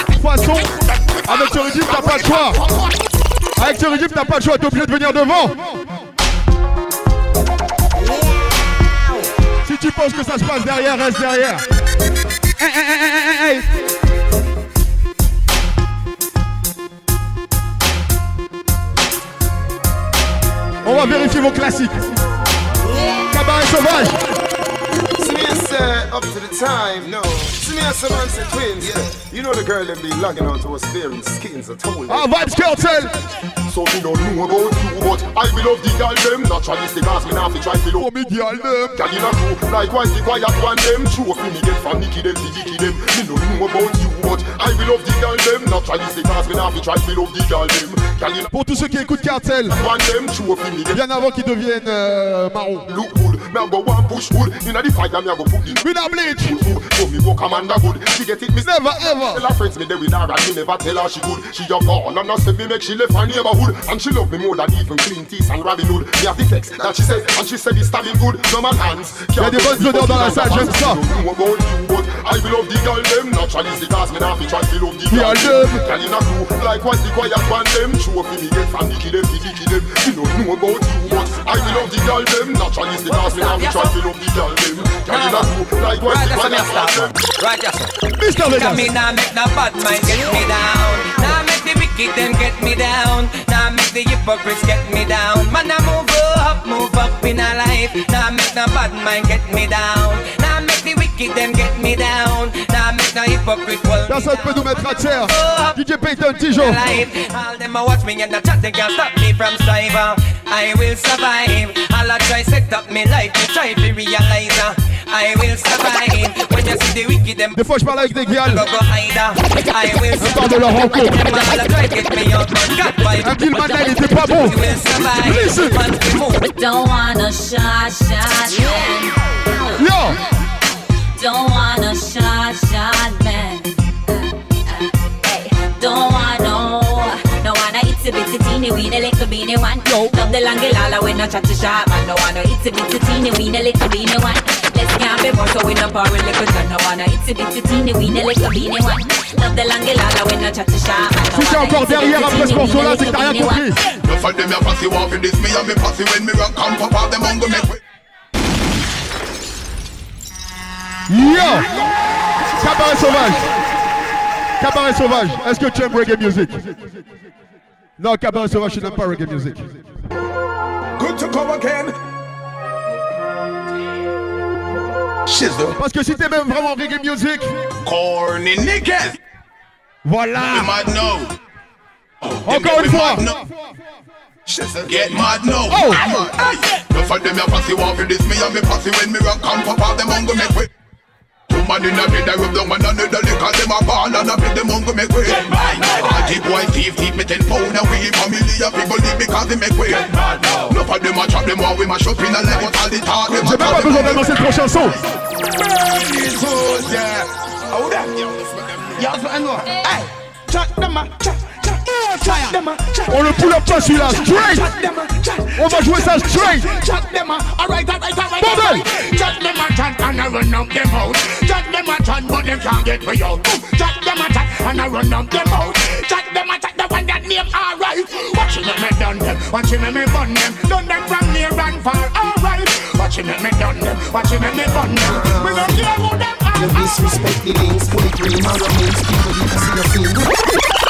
S10: toute façon, avec ce régime, t'as pas le choix. Avec ce régime, t'as pas le choix, t'es obligé de venir devant. Si tu penses que ça se passe derrière, reste derrière. On va vérifier vos classiques. Cabaret sauvage.
S16: See me say up to the time, no. See me as some man say twins. Yeah. You know the girl them be logging on to us bearing skins. I told you.
S10: Ah, Vybz Kartel.
S16: So me don't know about you, but I will love the girl them. Naturalistic as me now fi try fi love
S10: me girl them.
S16: Girl in a crew, likewise the quiet one them. True fi me get from Nicky them, the Vicky them. Me don't know about you, but I will love the girl them. Naturalistic as me now fi try fi love the girl them. Girl in a
S10: Pour tous ceux qui écoutent Kartel,
S16: one them. True fi me get
S10: bien avant qu'ils deviennent euh, marrons.
S16: look good. Me a go one push good. Inna the fire me a go put the
S10: Not bleach.
S16: So me go commander good. She get it me
S10: Never ever.
S16: Tell her friends me they with her and me never tell her she good. She a gone and say me make she left her neighborhood and she love me more than even clean teeth and Robin Hood. Me have the text that she said and she said it's stabbing good. No man hands.
S10: Y a des bonnes odeurs dans la salle, j'aime ça.
S16: Know about you, but I will love the girl them. Naturally, the cause me now fi try to love the
S10: Girl
S16: girl
S10: them.
S16: Girl in a crew, likewise the quiet one them. Show me get from Nicky them, fi Nicky them. Me don't know about you, but I will love the girl them. Naturally, the cause me now fi try to love the girl them. Girl in a crew, likewise
S22: Right,
S16: the
S22: that's
S16: quiet
S22: a
S16: one
S22: stop. Right, yes.
S10: Mr.
S22: Look at
S10: Vegas.
S22: me now, make the bad mind get me down. Now make the wicked them get me down. Now make the hypocrites get me down. Man, I move up, move up in a life. Now make the bad mind get me down. Now make the wicked them get me down. Now make the hypocrite well
S10: Personne peut nous mettre à terre. DJ Payton Tijo.
S22: life. All them a watch me and the chat they can't stop me from strive. I will survive. All I try set up me life to try to realize. uh, I will survive. When you see the wicked them
S10: Des fois, je parle avec des gals.
S22: go go hide. uh, I will
S10: On parle de leur rencontre.
S22: Them all a try get me out, but God vibe.
S10: Un deal maintenant, il était pas bon.
S22: We will survive.
S10: Listen.
S22: Once we move.
S19: Don't wanna shot, shot, man.
S10: Yo.
S19: Don't wanna shot, shot, man. Don't want no, no wanna itsy bitsy teeny weeny little beeny one. Love the long lala when I chat to sharp man. No wanna itsy bitsy teeny weeny little beeny one. Let's can't be more so we no power little John. No wanna itsy bitsy teeny weeny little beeny one. Love the long lala when I chat to sharp man.
S10: Si t'es encore derrière après ce morceau-là, c'est que t'as rien compris.
S11: No for them, your pussy want this, me and me pussy when me rock and pop out them on go make way.
S10: Yo. Cabaret sauvage. Cabaret sauvage. Est-ce que tu aimes reggae music? Non, cabaret sauvage, je n'aime pas reggae music.
S12: Good to come again.
S11: Shizzle.
S10: Parce que si t'aimes vraiment reggae music,
S11: Corny niggas.
S10: voilà. Encore une fois.
S11: Get mad now.
S10: Oh.
S11: Hey. No for them, your pussy want for this, me and me pussy when me rock and pop out them on go make way. Two man in a bed, I rub down one another because them a ball and a bed them on go make way. Party boy thief, thief me ten pound away. Family of people leave because they make way. No for them a trap them while we mash up in a leg, but all the talk them a
S10: J'ai même pas
S11: talk them
S10: besoin
S11: a
S10: d'annoncer le prochain son.
S7: Hold up. Yes, I know. Hey, chat them a chat, chat, chat them a.
S10: On le pull up pas celui-là, straight.
S7: Chat them a chat.
S10: On va jouer ça straight.
S7: Chat them a. Alright, alright, alright.
S10: Bordel.
S7: Chat them a chat and I run up them out. Chat them a chat, but they can't get me out. Chat them a chat and I run up them out. Chat them a chat, the one that name alright. Watching me me done them, watching me me bun them, done them from near and far. Alright. Watching me me done them, watching me me bun them. We don't care who them are.
S1: You disrespect the links, pull it green, and remains people you can see your scene.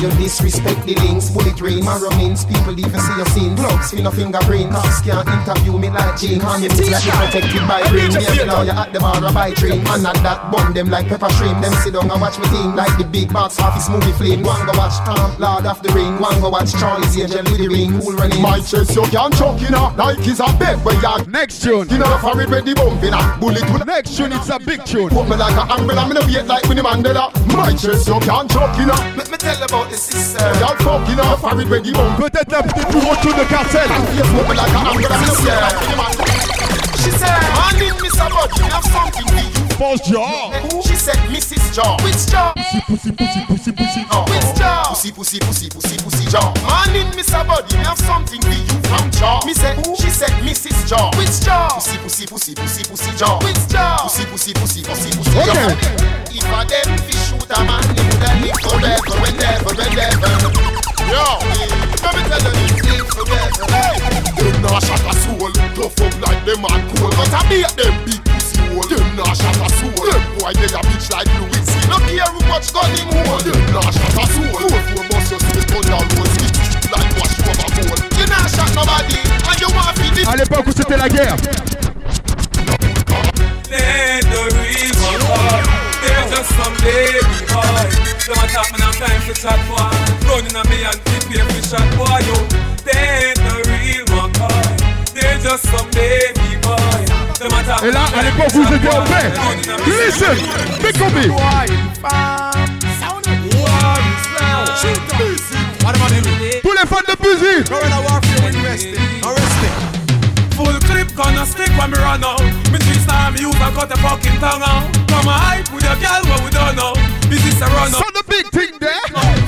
S1: You disrespect the links, bullet ring, marrow means people even see your scene. Plugs in a fingerprint, cops can't interview me like Gene. Hand me like you protected by green. Maybe now you at the bar or by train. And at that bun them like pepper shrimp. Them sit down and watch me thing like the big box office movie flame. One go watch Tom, Lord of the Ring. One go watch Charlie's Angel with the ring. Cool running.
S16: My chest you can chuck in a like is a bed where you
S10: Next tune.
S16: You know the forehead where the bump in a bullet will
S10: Next tune, it's a big tune.
S16: Put me like a umbrella, me no wait like Winnie Mandela My chest you can chuck in a
S1: Let me tell about the sister.
S16: Y'all fuck in a forehead where the bump
S10: Peut-être la petite plus grosse tune de Kartel.
S16: Yes, put me like a umbrella, me no wait like Winnie Mandela
S21: She said, morning, Mr. Buddy, have something for you.
S10: Boss jaw.
S21: She said, Mrs. Jaw. Which jaw?
S10: Pussy, pussy, pussy, pussy, pussy.
S21: Oh, which jaw? Pussy, pussy, pussy, pussy, pussy jaw. Morning, Mr. Buddy, have something for you from jaw. Me said, she said, Mrs. Jaw. Which jaw? Pussy, pussy, pussy, pussy, pussy jaw. Which jaw? Pussy, pussy, pussy, pussy, pussy jaw.
S10: Okay.
S21: If a them fish shoot a man, they woulda live forever, whenever, whenever. Yo, let me tell you this, live forever.
S11: Them nah shot a soul, tough up like them and cold. But I beat them big pussy hole. Them nah shot a soul. Them boy they a bitch like Louis.
S21: no care who much gun him hold.
S11: Them nah shot a soul. Two four bust your spit on down road, spit like wash over bowl.
S21: You not shot nobody, and you want to be
S10: À l'époque où c'était la guerre.
S12: They the real one. They're just some baby boy. Them a talk man, I'm time for chat boy. Running on me and prepare for shot boy. Yo, they the real one boy. They're just some baby boy. Them
S10: Et là, à l'époque vous étiez en paix. Listen, big copy. Tous les fans de Busy.
S12: Full clip gonna stick when me run out. Me three star me use and cut the fucking tongue out. Come on hype with your girl what we don't know. Is this a run
S10: So the big thing there.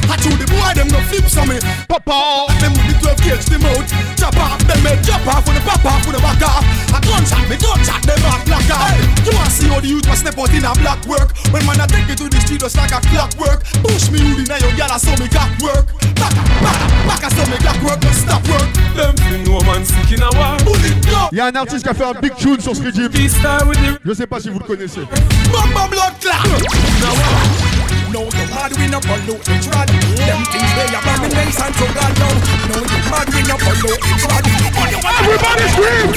S7: I told the boy them no flip some me.
S10: Papa.
S7: Them with the 12 gauge the mouth. Chop off them head, chop off with the pop off with the back off. A gunshot me gunshot them back black off. You wanna see how the youth was step out in a black work? When man I take it to the street just like a clockwork. Push me you in a your gal I saw me cock work. Back back back I saw me cock work, no work.
S10: Il y a un artiste qui a fait un big tune sur ce régime. Je sais pas si vous le connaissez.
S7: No, you mad we no follow it rod. Them things they abomination to God now. No, you mad we no follow it rod.
S10: Everybody scream!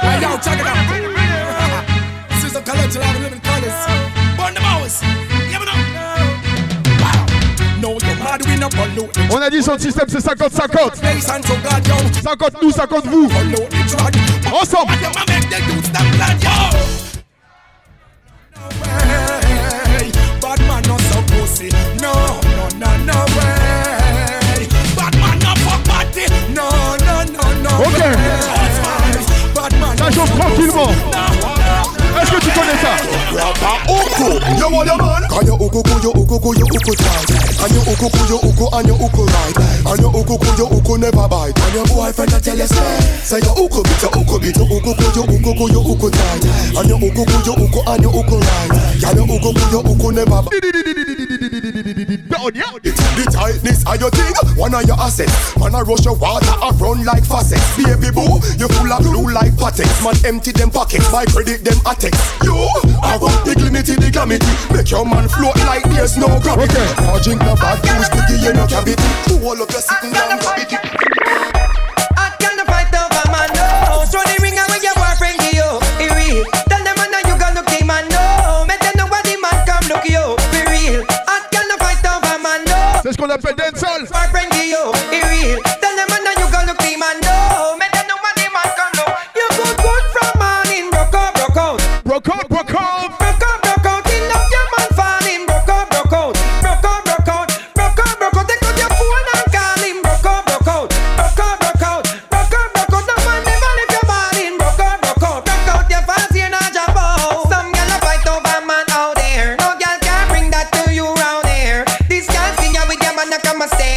S7: Hey, yo, check it out. This is a collection of living colors.
S10: On a dit son système c'est 50-50. 50 nous, 50 vous. Ensemble. Ok. Ça chauffe tranquillement. Est-ce que tu connais ça?
S11: Rapa you want your man?
S16: You uku tight. And you uku ku you uku and you uku right never bite. And your boyfriend tell you say Say you uku ku you uku tight And you uku ku you uku and you uku right. Never bite.
S11: The tightness of your thing, one of your assets. Man, I rush your water, I run like faucets. Baby boo, you full of blue like patex. Man, empty them pockets, my credit them attacks. You, I got the glimity, the glamity. Make your man float like there's no gravity. Okay. Now drink no bad booze, biggie, you no cavity. To all of your sitting down, gravity.
S22: I know you gonna look my no Met then nobody, man, come look yo, be real. I can't fight over man,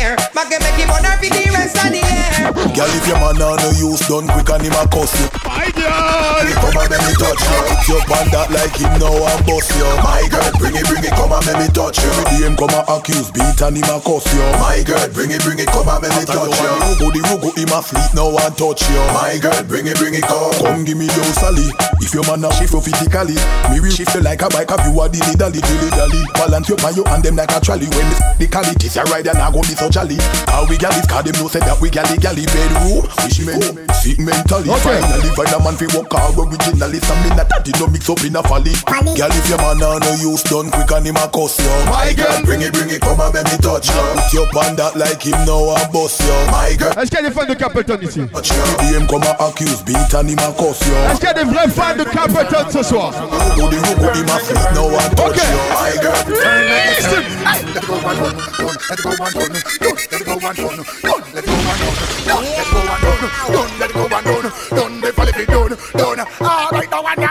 S22: come a stare.
S11: Girl, if your man on no use done quick and him a cuss you.
S10: My girl.
S11: Come and let me touch you. Put your on that like him now and bust you. My girl, bring it, bring it, come and let me touch you. Every him come and accuse, beat and him a cuss you. My girl, bring it, bring it, come and let me touch you. Rugo the rugo him a fleet now and touch you. My girl, bring it, bring it, come. Come give me your sally. If your man a shift you physically, me will shift you like a bike. Have you a dilly dally, dilly dally. Balance your pan you and them like a trolley. When the, the quality is a ride and I go be so jolly. How we gal is cause them know say that we galley galley bedroom. We she men sick mentally.
S10: Okay.
S11: Finally find a man fi walk hard originally. Some me not that no mix up in a folly. Girl if your man on no use done quick and him a cuss you. My girl bring it bring it come and make me touch you. Put your pan that like him now and bust you. My girl.
S10: Est-ce qu'il y a des fans de Capleton ici
S11: touch you. Every day come and accuse beat and him a cuss you.
S10: Est-ce qu'il y a des vrais fans de Capleton ce soir
S11: Rugo the rugo him a fleet now and touch
S10: Okay.
S11: you. My girl.
S10: Listen.
S7: and done, done. Let it go and done, done. Let it go and done, done. Let it go and done, done. Let go and done, done. Let go and done, done. The fall if it done, done. All right, now chop.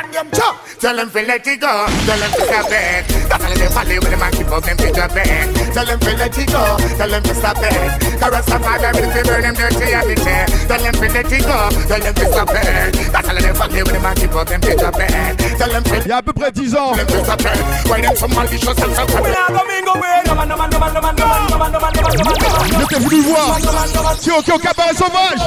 S7: Tell them to let it go, tell them to stop it. That's all they follow with them and keep up them to the bed. Tell them to let it go, tell them to stop it. Cause some father will fi burn them dirty every day. Tell them to let it go, tell them to stop it. That's all they follow with them and keep up them to the bed. Tell them to
S10: Il y a à peu près 10 ans.
S7: Tell them to stop it. Why them some malicious and some
S10: Je t'ai voulu voir. Si ok au cabaret sauvage.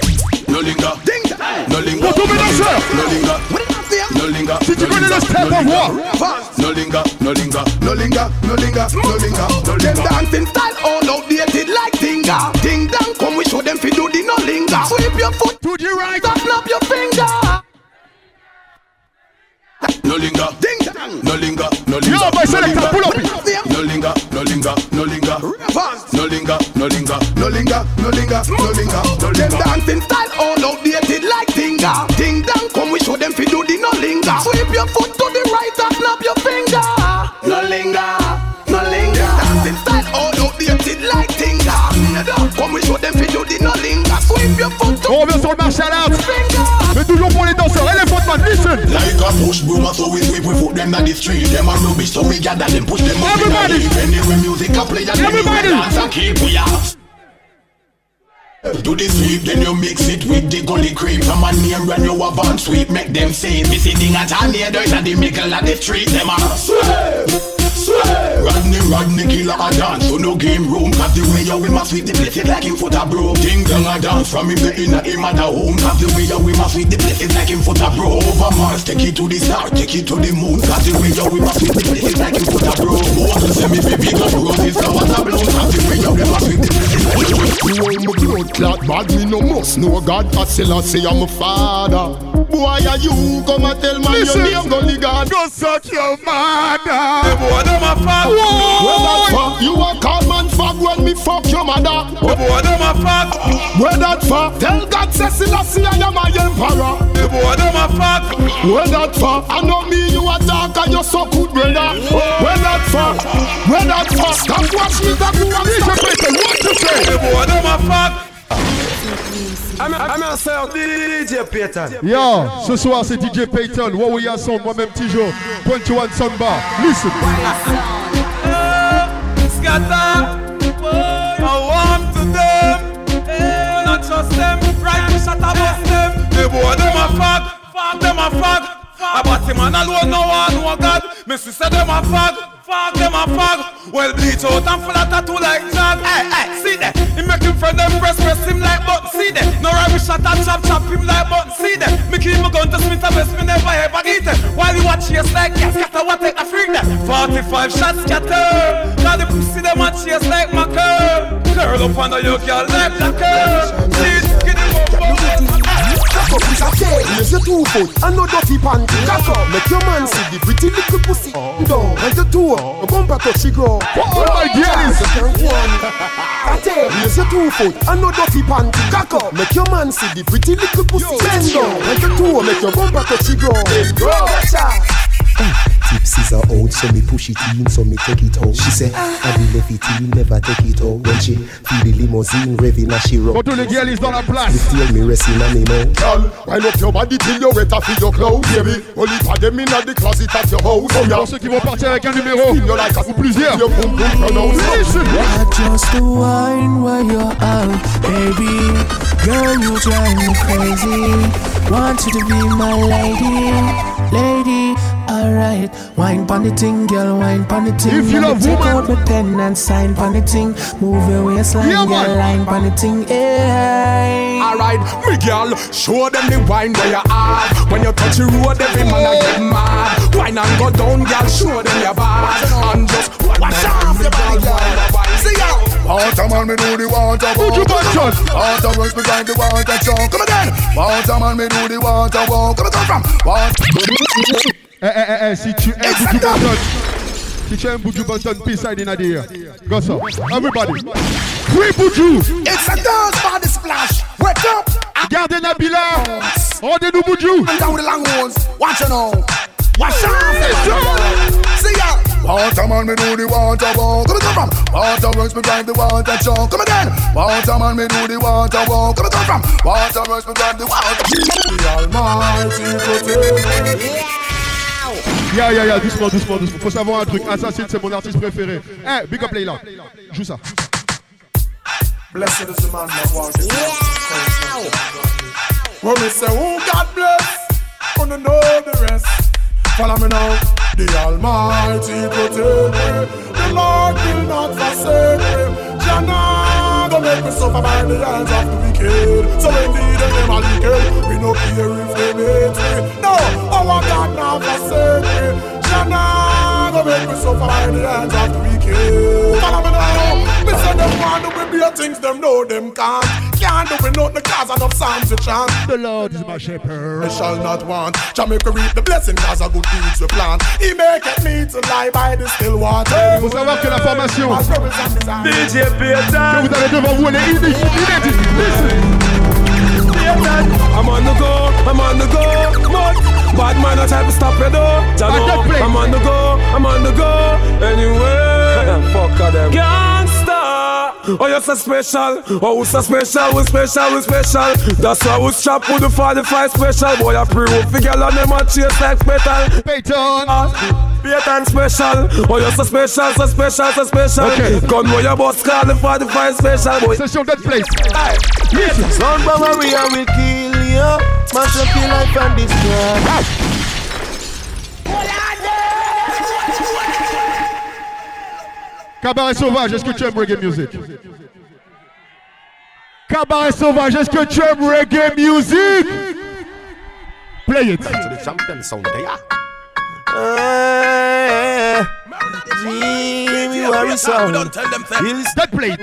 S12: No
S11: linger, no linger,
S10: mes danseurs
S11: no linger, no linger.
S10: Si tu connais le step, envoie
S11: No linger, no linger, no linger, no linger, no linger, no
S7: Them
S11: linger.
S7: dancing style all outdated like Tinga. Ding dong, come we show them fi do the no linger. Sweep your foot.
S10: To the right,
S7: snap your finger.
S11: No linger,
S7: ding dong,
S11: no linger, no linger.
S10: Yo, my selector, pull up.
S11: No linger, no linger, no linger. No linger, no linger, no linger, no linger, no linger, no
S7: Them dancing style all outdated like Tinga. Ding dong, come we show them fi do the no linger. Sweep your foot to the right and snap your finger. No linger, no linger. Dancing style all outdated like Tinga. Come we show them fi do the no linger. Sweep your foot to
S10: On revient sur le marché à l'art Mais toujours pour les danseurs Elephant man, listen
S11: Like a push broom, so we sweep, we put them on the street. Them a rubbish, so we gather them, push them up
S10: Everybody.
S11: in the heap. Anyway, music a play, and
S10: Everybody.
S11: dance and keep we out. Do the sweep, then you mix it with the gully cream. From a name when you have on sweep, make them say. Me sitting at a near dirt at the middle of the street. Them a sweep, sweep. Rodney, Rodney, killer a dance. So no game room, cause the way will must sweep the place it like him foot a broke. Ding dong a dance from him the inner him at the home. Cause the way will must sweep the place it like him foot a broke. Over Mars, take it to the star, take it to the moon. Cause the way will must sweep the place it like him foot a broke. Oh, Moses say me fi big up roses, flowers a bloom. Cause the way will must sweep the place it like him foot a broke.
S16: You want me blood clot bad, me no must know God. I still I say I'm a father. Boy, are you come and tell my
S10: Listen.
S16: your name, Gully God?
S10: Go suck your mother
S12: The boy them a fuck
S16: Where that fuck? You a call man fuck when me fuck your mother.
S12: The boy them a fuck
S16: Where that fuck? Tell God say Selassie I am my emperor.
S12: The boy them a fuck
S16: Where that fuck? I know me you a dark and you so good brother. Where that fuck? Where that fuck? Stop watch me that you
S10: Payton, what to say
S12: The boy them a fuck
S23: I'm I'm a say DJ Payton.
S10: Yo, ce soir c'est DJ Payton, Warrior Sound, moi-même Tijo, 21 Soundbar. Listen.
S12: Scatter I want to them. I not trust them. Right to shut up bust them. The boy them a fag Fag them a fag A batty man alone no one know God. Me sister them a fag Fag them a fag. Well bleach out and full of tattoo like Jag Hey hey see that? He make him friend them press press him like button. See that? No we shot and chop chop him like button. See that? Me keep my gun to Smith and West me never ever get it. While you watch chase like gas scatter what take a freak that? 45 shots scatter. Now the pussy them a chase like my curl. Curl up under your girl like black curl She's get
S16: Cock up is a tail, raise your two foot and no dirty panty. Cock up, make your man see the pretty little pussy. Down and the toe, a bumper touch the ground.
S10: Oh my God.
S16: You can. A tail, raise your two foot and no dirty panty. Cock up, make your man see the pretty little pussy. Bend down and the toe, make your bumper touch the ground.
S17: Tipsies are out, so me push it in, so me take it out. She say, ah. I be left it in, never take it out. When she feel the limousine revving as she rock.
S10: Pour tous les girls dans la place.
S17: Me feel me resting on me mouth.
S16: Girl, wind up your body till you're wetter for your clothes, baby. Only for them in the closet at your house. Oh,
S10: Pour ceux qui vont partir avec un numéro
S16: You like a
S10: ou plusieurs.
S16: your boom boom pronounce.
S10: Listen.
S24: Not just the wine where you're out, baby. Girl, you drive me crazy. Want you to be my lady, lady. Alright, wine pon the ting, girl, wine pon the ting.
S10: If you love
S24: me take out my pen and sign pon the ting. Move your waistline,
S10: Yeah,
S24: girl,
S10: man.
S24: line pon the ting. Hey.
S16: Alright, me girl, show them the wine where you have. When you touch the road, every man a get mad.
S12: Wine and go down, girl, show them your bad. And just wash off your body, girl. See ya.
S9: Water man, me do the water walk.
S10: Put your butt on.
S9: Water works behind the water jump. Come again. Water man, me do the water walk. Come on, from. Water.
S10: Eh, eh, eh, eh, si tu aimes Buju Banton, si tu aimes Buju Banton, peace side in the air. Go so, everybody. Free Buju.
S9: It's a dance body splash. Wake up.
S10: Gardez Nabila. Rendez-nous Buju.
S9: And down the long ones. Watch it now. Wash off. See ya. Water man, me do the water walk. Come on, from. Water works me drive the water jump. Come again. Water man, me do the water walk. Come on, from. Water works me drive the water. The Almighty protect.
S10: Ya, ya, ya, doucement, doucement, doucement. Faut savoir un truc. Assassin, c'est mon artiste préféré. Eh, big up Leila. Joue ça.
S24: Blessed is the man that walks his When we say, oh God bless, wanna know the rest. Follow me now. The Almighty Make suffer by the hands of the wicked. So indeed them are wicked. We no care if they hate me. No, our God not forsake me. Jana go make me suffer by the hands of the wicked. Now. Them want to be better things, them know them can't. Can't do it nothing cause enough psalms to chant.
S10: The Lord is my shepherd.
S24: I shall not want. Jamaica reap the blessing cause of good deeds we plant. He make it me to lie by the still water.
S10: Faut savoir que la formation
S24: DJ
S10: que vous avez devant vous, elle est unique, inédite. Listen.
S12: I'm on the go, I'm on the go, but bad man I try to stop you though. Jano, I'm on the go, I'm on the go, anyway. Fuck them. Gangsta, oh you're so special, oh we so special, we special, we special. That's why we chop with the 45 special. Boy I pre up figure on them and chase like metal.
S10: Payton,
S12: Payton special, oh you're so special, so special, so special.
S10: Okay.
S12: Gun where your boss call the 45 special. Boy.
S10: Session that place.
S12: Listen.
S1: Son Baba, we will kill you. Mash up your life and destroy.
S10: Cabaret Sauvage, est-ce que tu aimes reggae music? Cabaret Sauvage, est-ce que tu aimes reggae music? Play it.
S9: To the champion sound there.
S1: Eh, Jimmy Warrison.
S10: That play.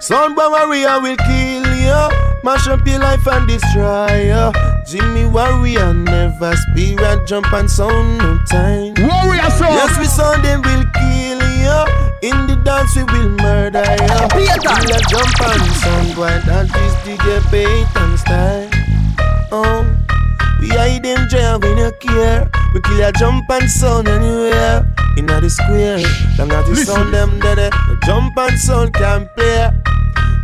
S1: Son Warrior will kill you, mash up your life and destroy you. Jimmy Warrior never spirit jump and sound no time.
S10: Warrior song.
S1: Yes, we sound them will kill you. In the dance we will murder you. Kill a jump and sound boy that is DJ Payton style. Oh, we hide them jail we no care. We kill a jump and sound anywhere. Inna the square, long as the sound them dead. The jump and sound can play.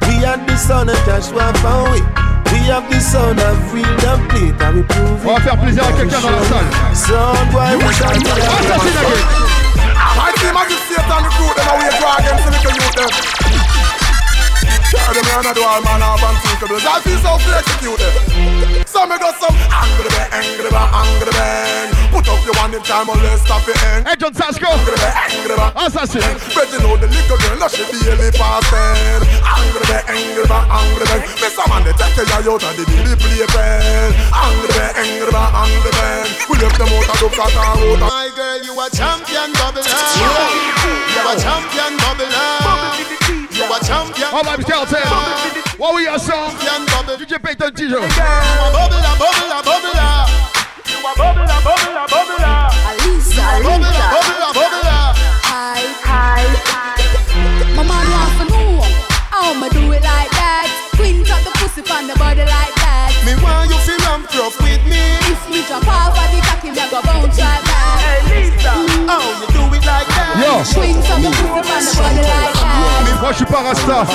S1: We have the sound of Joshua found we. We have the sound of freedom plate and we prove it.
S10: On va faire plaisir à quelqu'un dans la salle.
S1: Sound boy, we shall be
S10: Assassin again.
S24: I see magic Satan recruit them away dragon so little youth them. Carry them around the wall, man, up and thinkable. I feel so free execute them. So me got some angry bang, angry bang, angry bang. Put up your one in time or let's stop your end.
S10: Hey, John Sasko.
S24: Angry bang, angry bang.
S10: Assassin.
S24: Bet you know the little girl, now she daily passing. Angry bang, angry bang, angry bang. Me some man they take you out and they really play pen. Angry bang, angry bang, angry bang. We left them out of the cat and out. My girl, you a champion, bubble You a champion, bubble You a champion.
S10: All vibes Delta. What we are song? DJ Payton Tijo.
S24: You a bubble, a bubble, a bubble. You a bubble, a bubble, a bubble.
S25: Alisa,
S24: Bubble, a
S25: Alisa.
S24: bubble, a bubble.
S25: Hi, hi. My man want to know how me do it like that. Quint up the pussy from the body like that.
S24: Me want you feel ramp rough with me.
S25: If me drop off of the cocky, me go bounce like that.
S24: Hey Lisa, mm. how you do it like that?
S10: Yo.
S25: Quint up the pussy the body that.
S10: Moi je suis pas Rasta.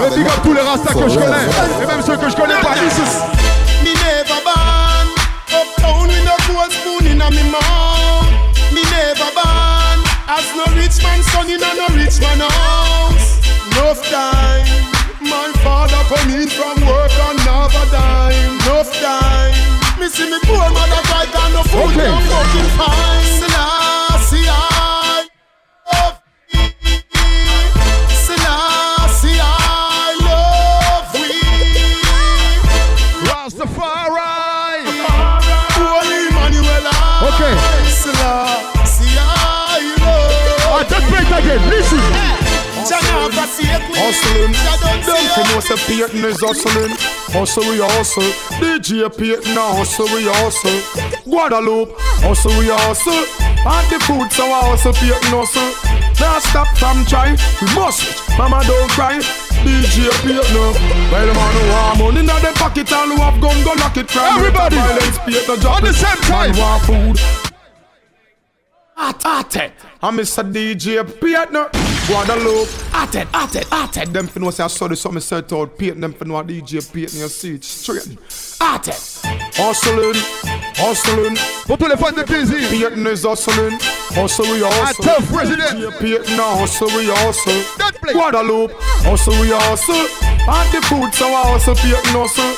S10: Mais big up tous les Rastas que je connais. Et même ceux que je connais pas. Listen.
S24: Me never born uptown with no gold spoon in a me mouth. Me never born as no rich man son in a no rich man house. Enough time, my father come in from work and never dime. Enough time, me see me poor mother cry down no food
S10: Okay.
S24: and fucking fine. Hustling. Them
S16: ya.
S24: say Payton is hustling. Hustle we hustle. DJ Payton a hustle we hustle. Guadeloupe. Hustle we hustle. And the food so I hustle Payton hustle. Now stop from try. We must reach. Mama don't cry. DJ Payton. Well, man who want money in them pocket and who have gun go lock it. Crime
S10: Everybody.
S24: Violence Payton drop
S10: On the same time.
S24: Man want food. Atate, I'm Mr. DJ Payton. Guadeloupe. Ated, ated, ated. Them fin know say I saw this something set out. Payton them fin know a DJ Payton you see it straight. Ated. Hustling, hustling.
S10: Pour tous les fans de Busy.
S24: Payton is hustling. Hustle we hustle.
S10: A tough president.
S24: DJ Payton a hustle we hustle. Guadeloupe. Hustle we hustle. And the food so I hustle Payton hustle.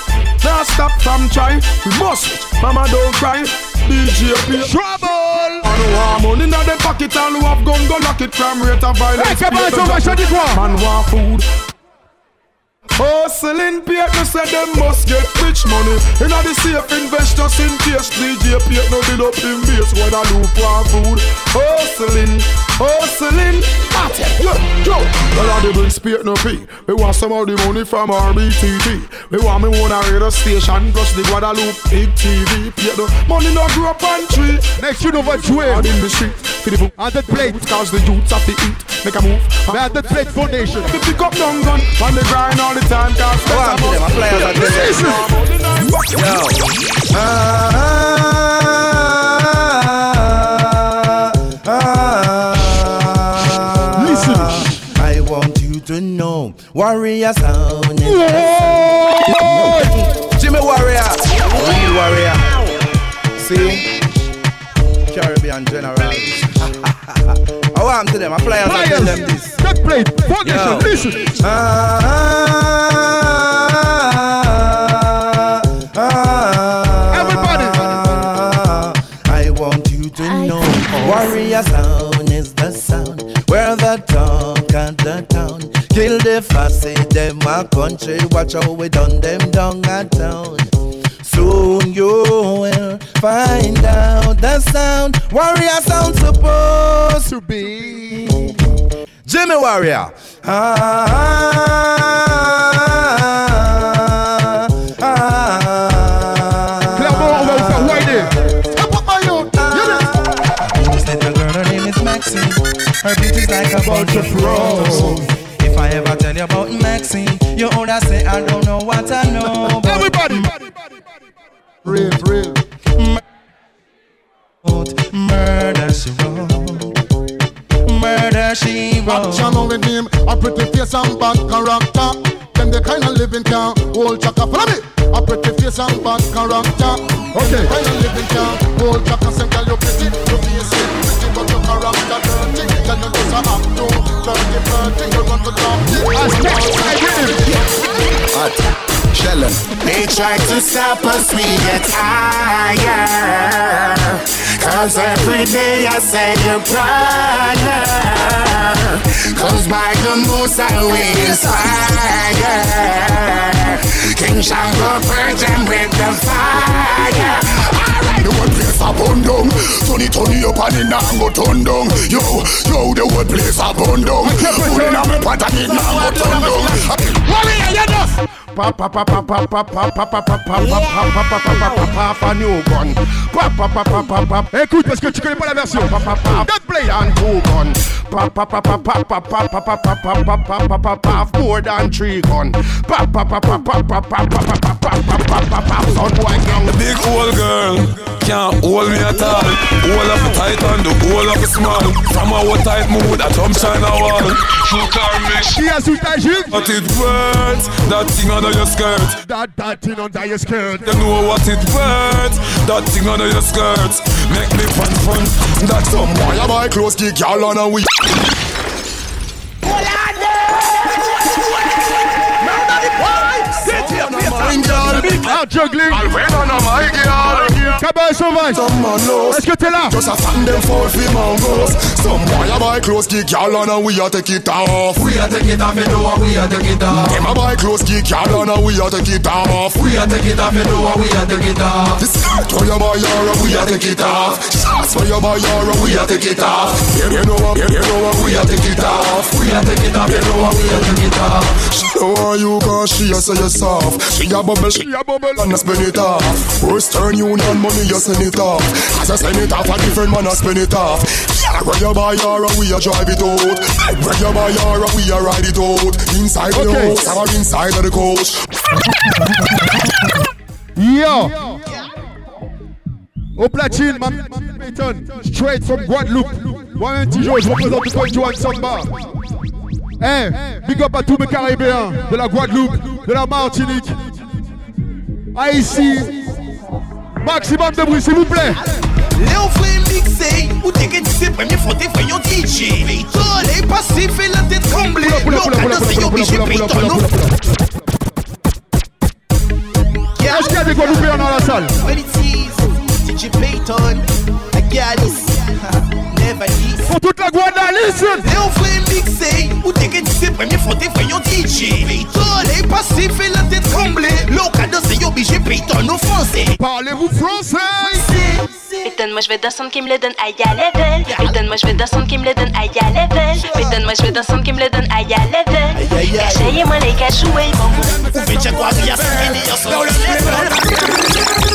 S24: Now stop from try. We must. Mama don't cry. DJ Payton.
S10: Trouble.
S24: Man want money in them pocket and who have gun go lock it crime rate and violence.
S10: Hey, come on, so much
S24: it.
S10: the ground.
S24: Man want food. Hustling Payton said them must get rich money In the safe investors in case DJ Payton no build up in base When I loop want food Hustling, hustling. At it, yo, yo. Well I the bricks Payton no pay We want some of the money from RBTV We want me own a radio station Plus the Guadeloupe big TV Payton money no grow up on tree.
S10: Next you know what you
S24: Out in the street. For the
S10: On the plate.
S24: Cause the youths have to eat. Make a move.
S10: We are the Plate Foundation.
S24: We pick up young gun. On the grind all the time Cause
S26: Go on to them, I play as I Warrior sound is Jimmy Warrior. Real Warrior. See? Caribbean General I want to them, I play as I tell them this.
S10: That plate Foundation.
S26: Yo.
S10: Listen.
S26: Ah, ah, ah, Everybody. I want you to know Warrior sound is the sound. Where the talk at the town Kill the fussy, them a country Watch how we done them down at town Soon you will find out the sound Warrior sound supposed
S10: to be
S26: Jimmy Warrior ah, ah, ah, ah,
S10: Clairement, on va vous faire whiner.
S26: Step up my youth. This little girl, her name is Maxine. Her beauty's like a bunch of roses. If I ever tell you about Maxine, you older say I don't know what I know. But
S10: Everybody.
S26: real, real. Murder she wrote. Murder she wrote.
S16: Action on with him, a pretty face and bad character. Them the kind of living can hold chaka. Follow me. A pretty face and bad character.
S10: Okay.
S16: Kind of living can hold chaka. Say, girl, you pretty, you face it pretty, but your character dirty. Girl, you just a act too flirty, flirty. You run to top.
S7: Hot, shelling. They try to stop us, we get higher. Cause every day I say you're prior. Cause by the most I we inspire. King Shango purge them with the fire. Alright, the whole place a burn down. Turn it, turn it up and it now go turn down. Yo, yo, the whole place a burn down. Put it on my pot and it now go turn down.
S16: Warrior, you know.
S24: Pa pa pa pa pa pa pa pa pa pa pa pa pa pa pa pa pa pa pa new gun. Pa pa pa pa pa pa.
S10: Écoute parce que tu connais pas la version.
S24: Pa pa pa. That play and two gun. Pa pa pa pa pa pa pa pa pa pa pa pa pa pa pa pa more than three gun. Pa pa pa pa pa pa pa pa pa pa pa pa pa pa pa. Son boy gang.
S12: The big old girl can't hold me at all. Hold up tight and the hold up small. From our tight mood, I jump shine a wall. Shoot her mish.
S10: Qui a sous ta jupe?
S12: But it worth that thing under your skirt.
S10: That, that thing under your skirt.
S12: You know what it worth. That thing under your skirt. Make me fun fun. That's some
S7: Boy, I buy clothes, kick y'all on a week.
S10: Out juggling.
S7: I'll wait on my girl.
S10: Cabaret sauvage. Est-ce que t'es là?
S16: Just a fan them fall for mongos. Some boy a buy clothes, kick y'all on and we a take it off.
S12: We a take it off, you know we a take it off.
S16: Them a buy clothes, kick y'all on and we a take it off.
S12: We a take it off, you know we a take it off.
S16: The skirt where you buy your we a take it off. Shots where you buy your we a take it off. Yeah, you know what, yeah, you know what, we a take it off.
S12: We a take it off, you know we a take it off.
S16: She know how you cause she a say you soft. She a bubble, she a bubble and a spin it off. Western Money you send it off. As I send it off, a different man a spin it off. Yeah, where you buy your we a drive it out. Where you buy your we a ride it out. Inside the
S10: Okay.
S16: house or inside of the coach.
S10: Yo. Au platine, ma Payton, straight from Guadeloupe. Moi-même, petit jour, je représente le point Joan Samba. Eh, big up à tous mes Caribéens de la Guadeloupe, de la Martinique, Haïti. Maximum de bruit, s'il vous plaît.
S8: Léon voulait mixer, ou t'es que c'est premier fois t'es voyant DJ. Payton est passé, fait la tête tremblée. Non, maintenant c'est obligé, Payton.
S10: Est-ce qu'il y a des Guadeloupéens dans la salle?
S8: DJ Payton, la galice.
S10: Font toute la Guadeloupe Et
S8: on fait mixer. Ou t'es que c'est premier faut t'es voyons DJ Tolé passé fait la tête trembler. L'occasion c'est obligé paye ton offensé.
S10: Parlez-vous français?
S27: Donne-moi je vais descendre qui me le donne à ya level Donne-moi je vais descendre qui me le donne à ya level Donne-moi je vais descendre qui me le donne à ya level Cachez-moi les cachouets
S8: Ou fait quoi rien sans finir sans le level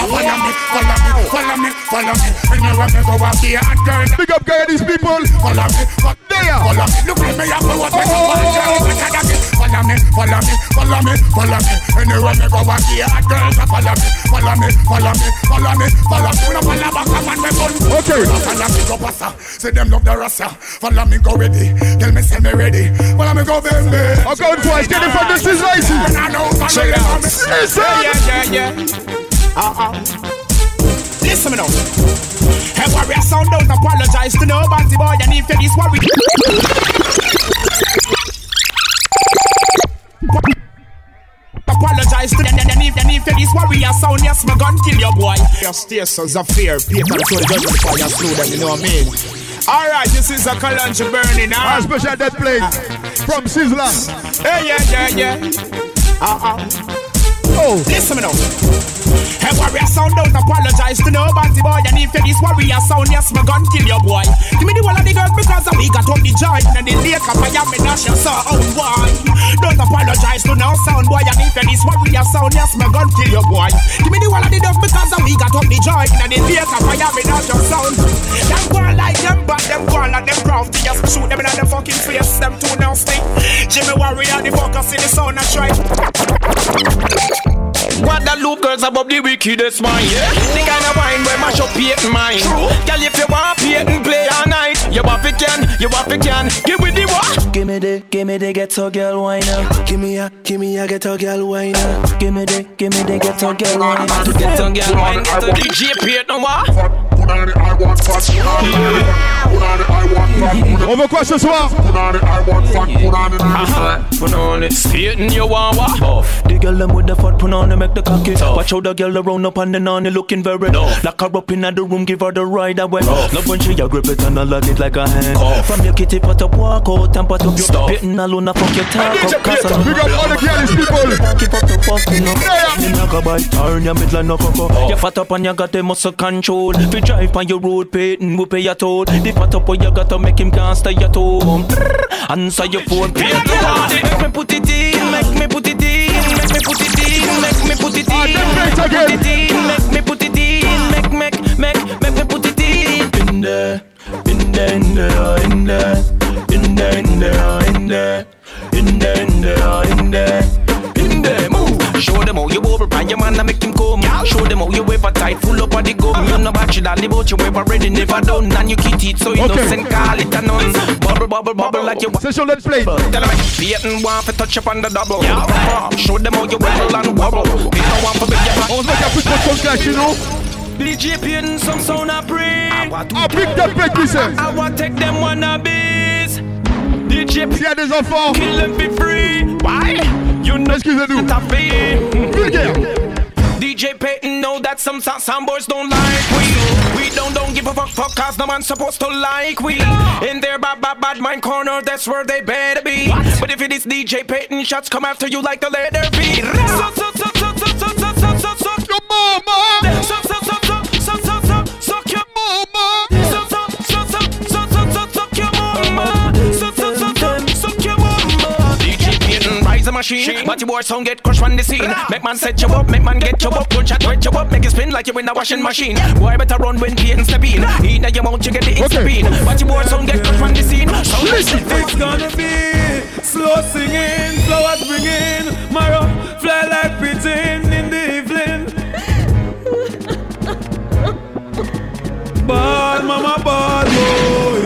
S7: Follow me, follow me, follow me, follow me. When you want me go up here, hot girl.
S10: Big up, guy, these people.
S7: Follow me, follow follow me. Look at me, I go up, me go up, girl. Follow me, follow me, follow me, follow me. When you want me go up here, hot girl. Follow me, follow me, follow me, follow me, follow me. No follow back, come on, me gun.
S10: Okay.
S7: Follow me, go passa. Say them love the rasta. Follow me, go ready. Tell me, say me ready. Follow me, go baby.
S10: I'm going twice, get it from this is icy.
S7: Check it out.
S10: Listen.
S8: Yeah, yeah, yeah. Uh-uh. Listen me now. Hey, warrior sound don't apologize to nobody, boy. And if this worry. Apologize to them, and if, and if this warrior sound, yes, my gun kill your boy. Your stations of fear, paper to the judgment fire, slow them, you know what I mean? Alright, this is a Kalonji burning, huh?
S10: A special death plate uh-huh. from Sizzla.
S8: Hey, yeah, yeah, yeah. Uh-uh.
S10: Oh.
S8: Listen me now. Hey, warrior sound don't apologize to nobody, boy. And if you this warrior sound, yes, my gun kill your boy. Give me the one of the girls because we got on the joint. And the lake of Miami, dash your sound, boy. Don't apologize to no sound, boy. And if you this warrior sound, yes, my gun kill your boy. Give me the one of the dove because we got on the joint. And the lake of Miami, dash your sound. Them go like them, but them go like them crafty. Just shoot them in the fucking face, them too nasty. Jimmy Warrior, the focus in the sound, I try.
S11: Guadeloupe girls above the wickedest mind. Yeah. The kind of wine where mash up Payton mind. Girl, if you want Payton play all night, you want it can, you want it can. Give me the what?
S28: Give me the, give me the ghetto girl wine up. Give me a, give me a ghetto girl wine up. Give me the, give me the ghetto girl wine up.
S11: To get on girl wine, get a DJ Payton what?
S10: On veut quoi ce soir
S11: Put on it. Payton, you want what?
S28: Off. The girl them with the fat put on them make the cocky. Watch how the girl around up and then on it looking very Lock her up in the room, give her the ride away. Love when she a grip it and I lug it like a hand. Off. From your kitty pot up, walk out and pot up your
S11: Stop.
S28: Pitting alone, I fuck your talk
S10: DJ
S28: up. Cause
S10: Payton, big up all the girlies people.
S28: Keep up the fucking up. You knock a bite, turn your middle no coco. You fat up and you got the muscle control. If you drive on your road, Payton will pay your toll. The fat up what you got to make him can't stay at home. Answer your phone, Payton. Make me put it in, make me put it in, make me put it in, make me put it in. Make me put it in, make me put it in, make make make make me put it in. In there, in there, in there, in there, in there, in there, in there, in there, in there, in there, in there. Show them how you over and your man and make him come. Show them how you ever tight, full up of the gum. You know about you, dolly, but you ever ready, never done. And you keep it so innocent, call it a none. Bubble, bubble, bubble like you.
S10: Session let's play.
S11: Tell them Payton want to touch up on the double. Show them how you wiggle and wobble. Payton want to be your
S10: On se voit qu'il y a plus de son clash chez.
S11: DJ Payton, some sound I bring.
S10: Ah, big that plate qui
S11: I want take them wannabes. DJ
S10: a des enfants,
S11: kill them be free. Why? You know
S10: excusez-nous. Vulgaire.
S28: DJ Payton know that some some, boys don't like we. We don't don't give a fuck fuck cause no man supposed to like we. In their bad bad bad mind corner, that's where they better be. But if it is DJ Payton, shots come after you like the beat. So so so so so so so so so so
S10: your mama.
S28: Machine, but your boy sound get crushed on the scene. Make man set you up, make man get you up, punch and wet you up, make you spin like you in a washing machine. Boy better run when Payton step in. In your mouth you get the insta bean, but your boy sound get crushed on the scene. So listen,
S24: It's gonna be slow singing, flowers bringing, marrow fly like pigeon in the evening. Ball, mama, ball, boy.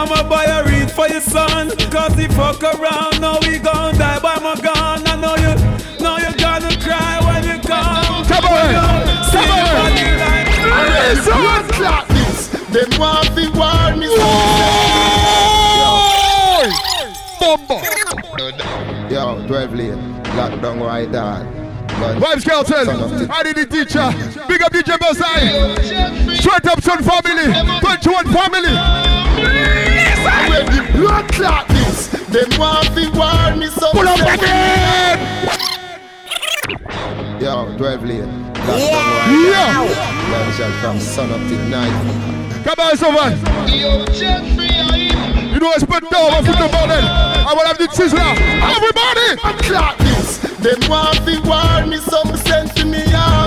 S24: Mama, hey, mama, boy, I read for your son. Cause he fuck around, now he gon' die by my gun. I know you, know you gonna cry when you come.
S10: Come on,
S24: See your body like
S17: Yes, blood clot this. Them want to war me.
S10: Bomba.
S29: Yo, 12 lane, lock down right down.
S10: Vybz Kartel, I did the teacher. Big up DJ Bosai. Straight up Sun Family, 21 Family.
S17: When the blood clot this, them want to war me. So
S10: Pull up again.
S29: Yo, 12 lane, lock down
S10: Yeah.
S29: right down. Love shot from sun up till night.
S10: Come on, someone.
S17: Yo, Jeffrey,
S10: You know, it's put down on foot the bottle. I will have the sizzler. Everybody.
S17: clot this. Them want to war me. Some sense in me army.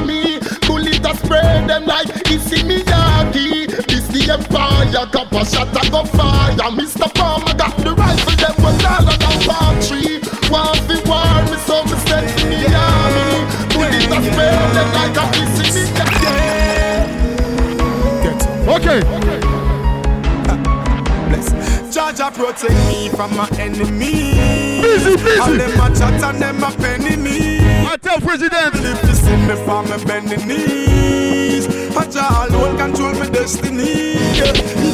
S17: Bullet spray them like it's in me yaki. This the empire. Couple shot I go fire. Mr. Palmer got the rifle. Them was all of them palm tree. Want to war me. Some sense in me army. Bullet a spray them like a piece in me
S10: Okay.
S24: Bless. Jah Jah protect me from my enemy.
S10: Busy, busy.
S24: All them a chat and them a penny me.
S10: Tell President.
S24: If you see me from my bending knees, Jah Jah alone control my destiny.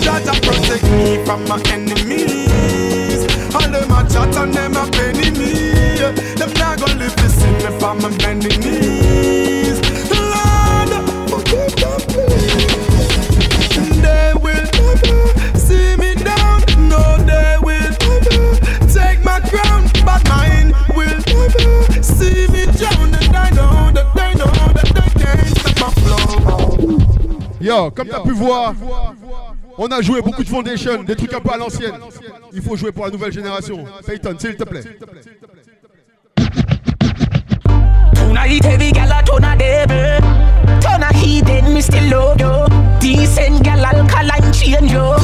S24: Jah Jah protect me from my enemies. All them a chat and them a penny me. Them not gonna live to see me from my bending knees.
S10: Yo, comme t'as pu voir, on a joué beaucoup de Foundation, des trucs un peu à l'ancienne. Il faut jouer pour la nouvelle génération. Peyton, s'il te plaît.
S7: Tonight heavy gal a turn a devil Turn a heathen, me still love you Decent gal alkaline change you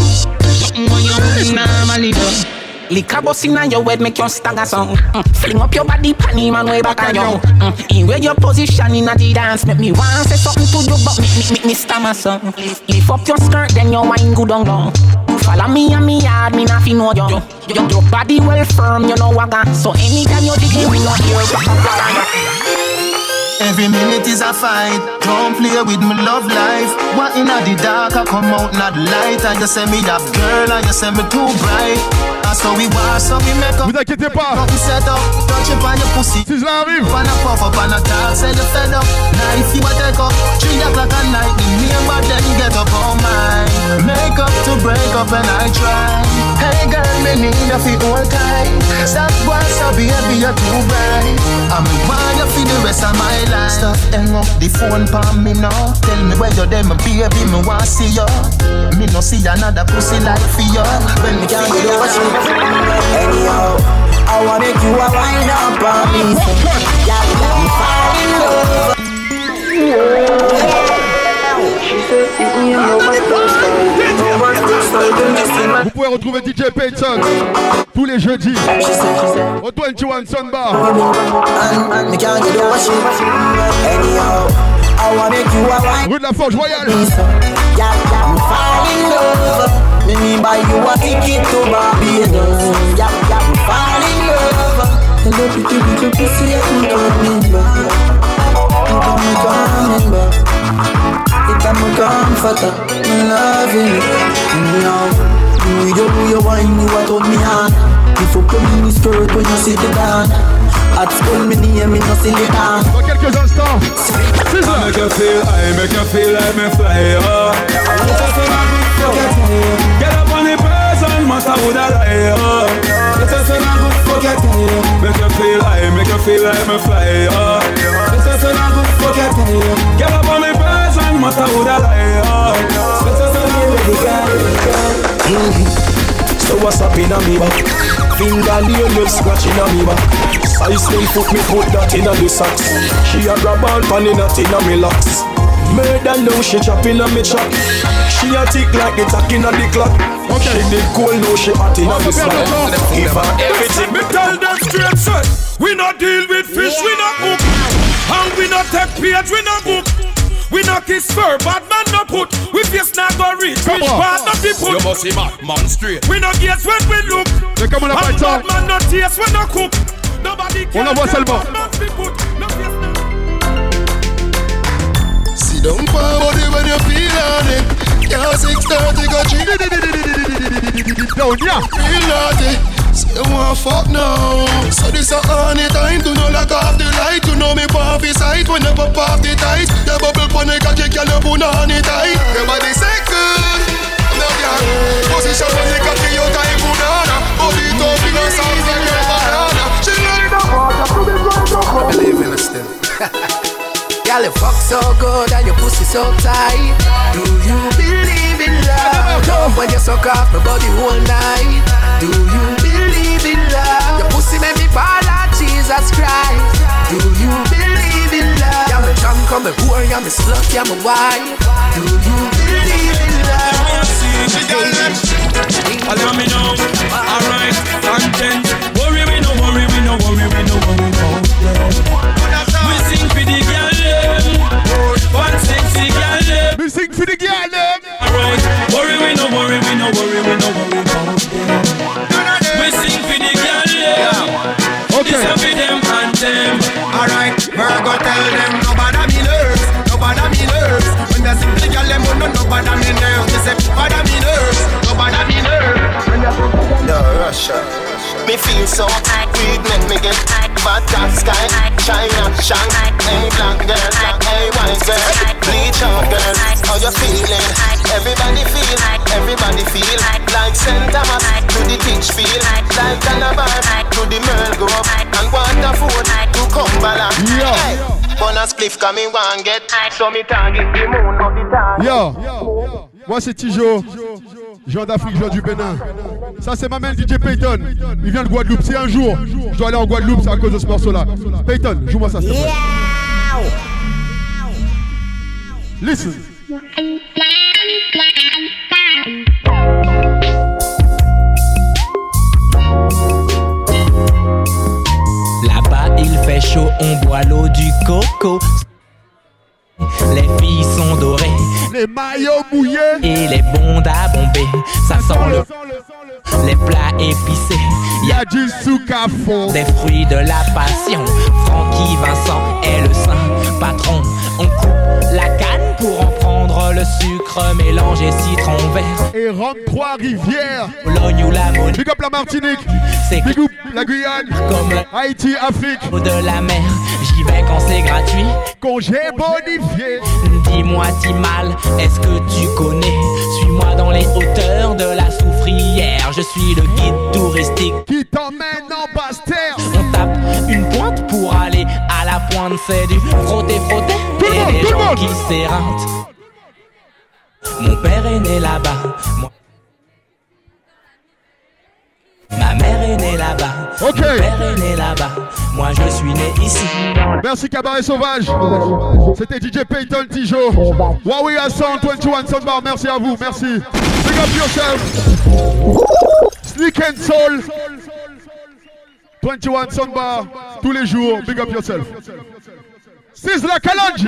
S7: Something when you normally do Liquor bust inna your head make you stagger song mm. Fling up your body panty man way back on you mm. In where your position inna the dance Make me want say something to you but me, me, me, me stammer song Lift up your skirt then your wine good on long Follow me and me yard, me not fi know you. Your, your, your body well firm, you know wagga. So anytime you dig it, we not hear
S2: Every minute is a fight. Don't play with me love life. What in the dark, I come out not light. And you say me that girl, and you say me too bright.
S10: Vous inquiétez pas. Si
S2: je l'arrive. Make up to break up and I try. Hey girl, me need a fit all kind. Stop once a baby, you're too bright. I'm wired you for the rest of my life. Stop hang up the phone palm me now. Tell me where you're there, my baby, me want see you. Me no see another pussy like for you. When me can't get over
S10: Vous pouvez retrouver DJ Payton tous les jeudis au 21
S30: Sunbar.
S10: Rue de la Forge Royale.
S30: Yeah, I'm falling in love. Me me buy you a ticket to Barbados. Yeah, yeah, I'm falling in love. Hello, pretty little pussy, you coming back. You coming back. If I'm a comforter, me loving you. Now, do you do your wine, you a turn me on. If you come in the skirt when you sit down.
S2: At school, me name me no silly down.
S10: Dans quelques instants, c'est.
S12: I make you feel, I make you feel like me fly, oh. Get up on the master would I lie, oh. Make you feel, I make you feel like me fly, oh. Get up on the person, master would I lie, oh. Mm-hmm.
S24: So what's up in a me back? Finger nail love scratching a me back. Size ten foot me put that in a the socks. She a grab all pan in a tin a me locks. Murder now she chopping a me chop. She a tick like the tack in a the clock. Okay. She did cool now she hot in a the slot. Give her everything.
S31: Me tell them straight, sir. We not deal with fish, we not cook. And we not take page, we not book. We not kiss fur, bad man no put. We face not go reach,
S10: Come
S31: which
S10: on.
S31: part not be put.
S32: You must see man, man straight.
S31: We not guess when we look.
S10: Mais comme on n'a pas le
S31: And
S10: temps,
S31: bad man no taste, we no cook. Nobody
S10: on envoie seulement.
S16: Sit down for body when you feel on it. Yeah, 630 got you.
S10: Down, yeah.
S16: Real naughty. Say you want fuck now. So this a honey time to know lock off the light. To know me his sight when you pop off the tight. The bubble pon the cocky, girl you put on it tight. Your body good. No girl. Position when the cocky you tie banana. Body top in a sound like your banana. She like the water to the ground.
S8: I believe in. Girl, you fuck so good and your pussy so tight. Do you believe in love? Love when you suck off my body all night. Do you believe in love? Your pussy make me fall like Jesus Christ. Do you believe in love? Yeah, me drunk, I'm a poor, yeah, me slut, yeah, me wife. Do you believe in love?
S12: Allow me know, alright, content. Worry, we no worry, we no worry, we no worry. We sing for the girl, them. one sexy girl. them.
S10: We sing for the girl, them.
S12: Alright, worry, we no worry, we no worry, we no worry about them. We sing for the girl, them.
S10: Okay.
S12: This for them and them.
S33: Alright, Virgo tell them no bother me nerves, no bother me nerves. When they sing the girl them oh, no no bother me nerves. They say bother me nerves, no bother me nerves.
S27: No, Russia. Me feel so weed make me get bad top sky China, shine Hey black girl, hey white girl Bleach out girl, how you feeling? Everybody feel, everybody feel Like St. Thomas to the pitch feel Like Calabar to the Merle Grove And Waterford to Cumberland Hey, Bonus spliff come me one get So me target the moon of the target
S10: Yo, moi c'est Tijo, joueur d'Afrique, joueur du Bénin. Ça c'est ma main DJ Payton. Il vient de Guadeloupe. Si un jour je dois aller en Guadeloupe, c'est à cause de ce morceau-là. Payton, joue-moi ça s'il. Listen.
S14: Là-bas il fait chaud, on boit l'eau du coco. Les filles sont dorées.
S10: Les maillots mouillés.
S14: Et les bondes à bomber. Ça sent le. Les plats épicés.
S10: Y a du souk à fond.
S14: Des fruits de la passion. Francky Vincent est le saint patron. On coupe la canne pour en prendre le sucre mélangé citron vert.
S10: Et rhum Trois-Rivières.
S14: Bologne ou la Monnaie.
S10: Big up la Martinique.
S14: C'est
S10: Big up la Guyane.
S14: Comme
S10: Haïti, Afrique.
S14: de la mer. Quand c'est gratuit.
S10: Congé bonifié.
S14: Dis-moi, Timal, est-ce que tu connais? Suis-moi dans les hauteurs de la soufrière. Je suis le guide touristique.
S10: Qui t'emmène en Bastère.
S14: On tape une pointe pour aller à la pointe. C'est du frotter, frotter.
S10: Tout
S14: et
S10: monde,
S14: des
S10: tout le
S14: gens
S10: monde.
S14: qui s'éreintent. Mon père est né là-bas. Ma mère est née là-bas.
S10: Ok.
S14: Mon père est né là-bas. Moi, je suis né ici.
S10: Merci Cabaret Sauvage. C'était DJ Payton Tijo. Huawei à 121 Soundbar. Merci à vous. Merci. Big up yourself. Sneak and Soul. 21 Soundbar. Tous les jours. Big up yourself. Sizzla Kalonji.